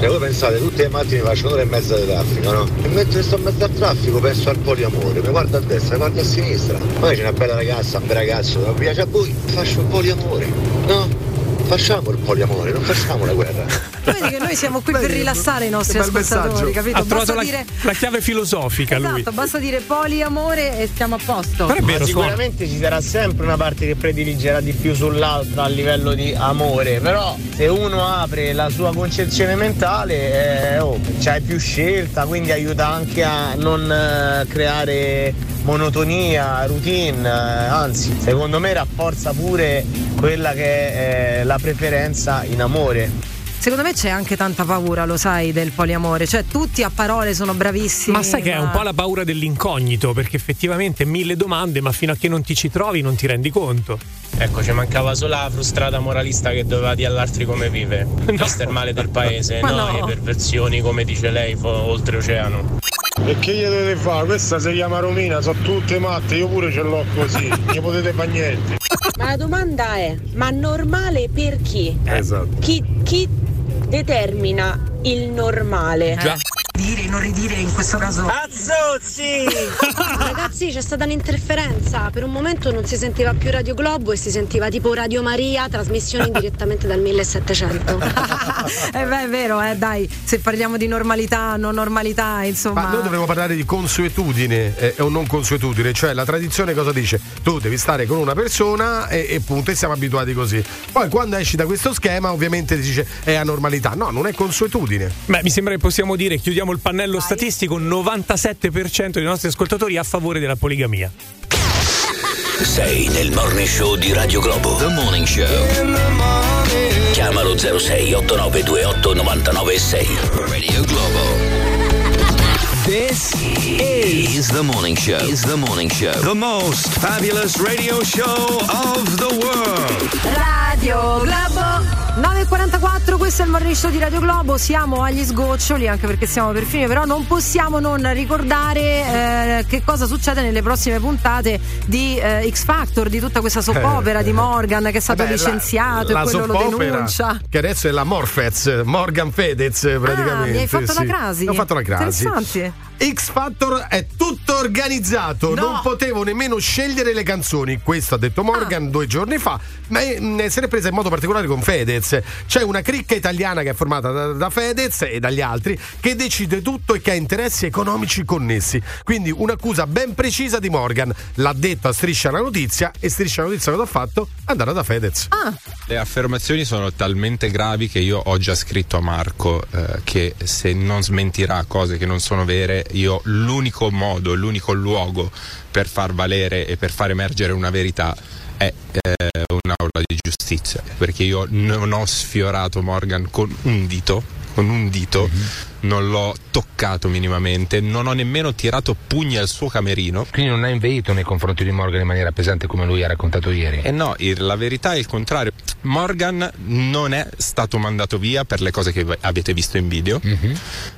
Cioè voi pensate, tutte le mattine faccio un'ora e mezza di traffico, no? E mentre sto in mezzo al traffico penso al poliamore, mi guardo a destra, mi guardo a sinistra. Poi c'è una bella ragazza, un bel ragazzo, mi piace a voi, faccio il poliamore. No? Facciamo il poliamore, non facciamo la guerra. Vedi che noi siamo qui per rilassare i nostri ascoltatori, capito? Ha trovato Basta la, dire la chiave filosofica lui. Esatto, basta dire poliamore e stiamo a posto. Vero. Sicuramente ci sarà sempre una parte che prediligerà di più sull'altra a livello di amore, però se uno apre la sua concezione mentale eh, oh, c'hai più scelta, quindi aiuta anche a non eh, creare monotonia, routine, eh, anzi secondo me rafforza pure quella che è eh, la preferenza in amore. Secondo me c'è anche tanta paura, lo sai, del poliamore. Cioè, tutti a parole sono bravissimi. Ma sai che è un po' la paura dell'incognito, perché effettivamente mille domande, ma fino a che non ti ci trovi non ti rendi conto. Ecco, ci mancava solo la frustrata moralista che doveva dire all'altri come vive. Visto il male del paese, Ma no, no. le perversioni, come dice lei, fo- oltreoceano. E che gli dovete fare? Questa si chiama Romina, sono tutte matte, io pure ce l'ho così, non potete fare niente. Ma la domanda è, ma normale per chi? Esatto. Chi, chi determina il normale? Già. Dire, non ridire in questo caso. Azzozzi! Ragazzi, c'è stata un'interferenza. Per un momento non si sentiva più Radio Globo e si sentiva tipo Radio Maria, trasmissioni direttamente dal 1700. Eh beh, è vero, eh, dai, se parliamo di normalità, non normalità, insomma. Ma noi dovremmo parlare di consuetudine eh, o non consuetudine, cioè la tradizione cosa dice? Tu devi stare con una persona e, e punto, e siamo abituati così. Poi quando esci da questo schema, ovviamente si dice è anormalità. No, non è consuetudine. Beh, mi sembra che possiamo dire, chiudiamo il pannello statistico, 97% dei nostri ascoltatori a favore della poligamia. Sei nel morning show di Radio Globo. The Morning Show. Chiamalo 06 8928 996. Radio Globo. This is the morning show. Is the morning show. The most fabulous radio show of the world. Radio Globo 9.44, questo è il morning show di Radio Globo, siamo agli sgoccioli anche perché siamo per finire, però non possiamo non ricordare eh, che cosa succede nelle prossime puntate di eh, X Factor, di tutta questa soppopera di Morgan che è stato Eh, beh, la- licenziato la e quello lo denuncia. Che adesso è la Morfez, Morgan Fedez praticamente. Ah, mi hai fatto sì. la crasi. Ho fatto la crasi. Interessante. X Factor è tutto organizzato, No. non potevo nemmeno scegliere le canzoni. Questo ha detto Morgan due giorni fa, ma se n'è presa in modo particolare con Fedez. C'è una cricca italiana che è formata da, da Fedez e dagli altri che decide tutto e che ha interessi economici connessi. Quindi un'accusa ben precisa di Morgan. L'ha detto a Striscia la notizia e Striscia la notizia cosa ha fatto? È andata da Fedez. Le affermazioni sono talmente gravi che io ho già scritto a Marco eh, che se non smentirà cose che non sono vere, io l'unico modo, l'unico luogo per far valere e per far emergere una verità è eh, un'aula di giustizia. Perché io non ho sfiorato Morgan con un dito, con un dito, non l'ho toccato minimamente, non ho nemmeno tirato pugni al suo camerino. Quindi non hai inveito nei confronti di Morgan in maniera pesante come lui ha raccontato ieri. Eh no, la verità è il contrario. Morgan non è stato mandato via per le cose che avete visto in video,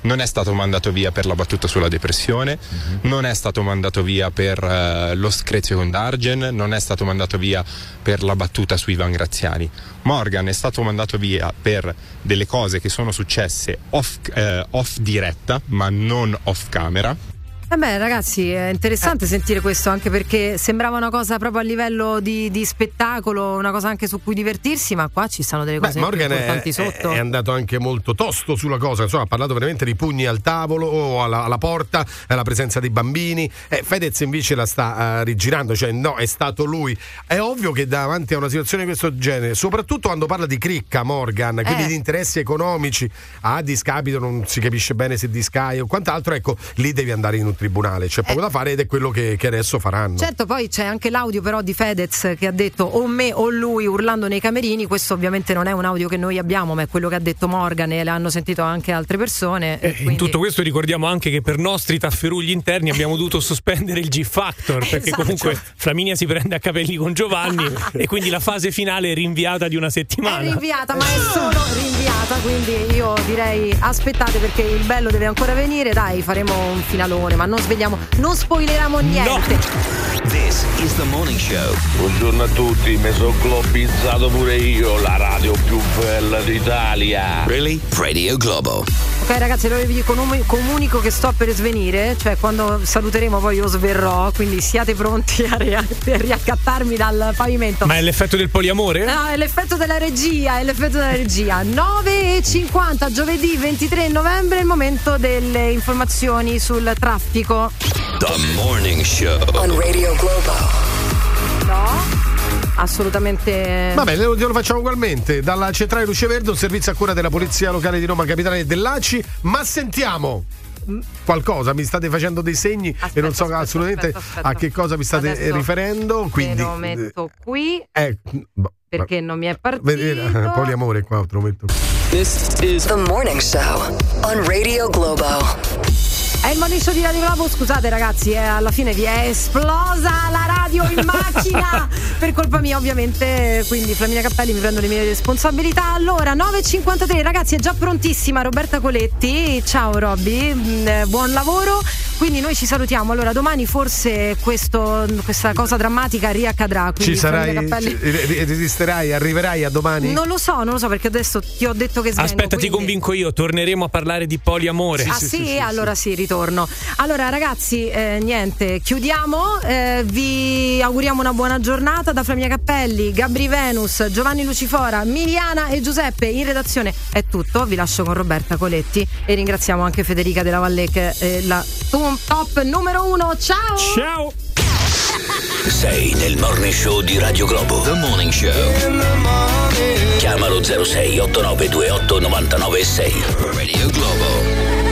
non è stato mandato via per la battuta sulla depressione, non è stato mandato via per eh, lo screzio con Dargen, non è stato mandato via per la battuta su Ivan Graziani. Morgan è stato mandato via per delle cose che sono successe off, eh, off diretta, ma non off camera. Eh beh, ragazzi, è interessante sentire questo anche perché sembrava una cosa proprio a livello di, di spettacolo, una cosa anche su cui divertirsi, ma qua ci stanno delle Beh, cose più Morgan importanti è- sotto. è andato anche molto tosto sulla cosa, insomma, ha parlato veramente di pugni al tavolo o alla, alla porta, alla presenza dei bambini. Eh, Fedez invece la sta eh, rigirando, cioè no, è stato lui. È ovvio che davanti a una situazione di questo genere, soprattutto quando parla di cricca Morgan, quindi Eh. di interessi economici, a discapito non si capisce bene se di Sky o quant'altro, ecco, lì devi andare in un tribunale, c'è poco da fare ed è quello che, che adesso faranno. Certo, poi c'è anche l'audio però di Fedez che ha detto o me o lui urlando nei camerini, questo ovviamente non è un audio che noi abbiamo, ma è quello che ha detto Morgan e l'hanno sentito anche altre persone. e In quindi- tutto questo ricordiamo anche che per nostri tafferugli interni abbiamo dovuto sospendere il G-Factor perché Esatto. comunque Flaminia si prende a capelli con Giovanni e quindi la fase finale è rinviata di una È settimana. rinviata, ma è solo rinviata, quindi io direi aspettate perché il bello deve ancora venire, dai, faremo un finalone, ma non svegliamo, non spoileriamo niente. This is the morning show. Buongiorno a tutti, mi sono globizzato pure io, la radio più bella d'Italia. Really? Radio Globo. Ok ragazzi, allora vi comu- comunico che sto per svenire, cioè quando saluteremo poi io sverrò, quindi siate pronti a, ria- a riaccattarmi dal pavimento. Ma è l'effetto del poliamore? No, è l'effetto della regia, è l'effetto della regia. 9.50 giovedì 23 novembre, il momento delle informazioni sul traffico. The Morning Show. On Radio Globo. No? Assolutamente. Vabbè, lo, lo facciamo ugualmente. Dalla centrale Luce Verde, un servizio a cura della Polizia Locale di Roma Capitale e dell'ACI. Ma sentiamo qualcosa, mi state facendo dei segni e non so assolutamente aspetta, aspetta. a che cosa vi state Adesso riferendo. Quindi, lo metto qui eh, boh, perché non mi è partito. Vedete, eh, poliamore qua, te lo metto. This is The Morning Show on Radio Globo. È il morning show di Radio Globo, scusate ragazzi, eh, alla fine vi è esplosa la radio in macchina per colpa mia ovviamente, quindi Flaminia Cappelli mi prendo le mie responsabilità. Allora, 9.53 ragazzi, è già prontissima Roberta Coletti, ciao Robby, mm, eh, buon lavoro. Quindi noi ci salutiamo. Allora, domani forse questo, questa cosa drammatica riaccadrà. Ci sarai, Cappelli- ci- re- resisterai, arriverai a domani? Non lo so, non lo so perché adesso ti ho detto che svengo. Aspetta, ti quindi- convinco io, torneremo a parlare di poliamore. ah sì, allora sì, ritorno. Allora ragazzi, eh, niente, chiudiamo, eh, vi auguriamo una buona giornata da Flamia Cappelli, Gabri Venus, Giovanni Lucifora, Miliana e Giuseppe in redazione. È tutto, vi lascio con Roberta Coletti e ringraziamo anche Federica della Valle che è la tum- top numero uno. Ciao! Ciao! Sei nel morning show di Radio Globo. The Morning Show. Chiamalo 06 8928 996. Radio Globo.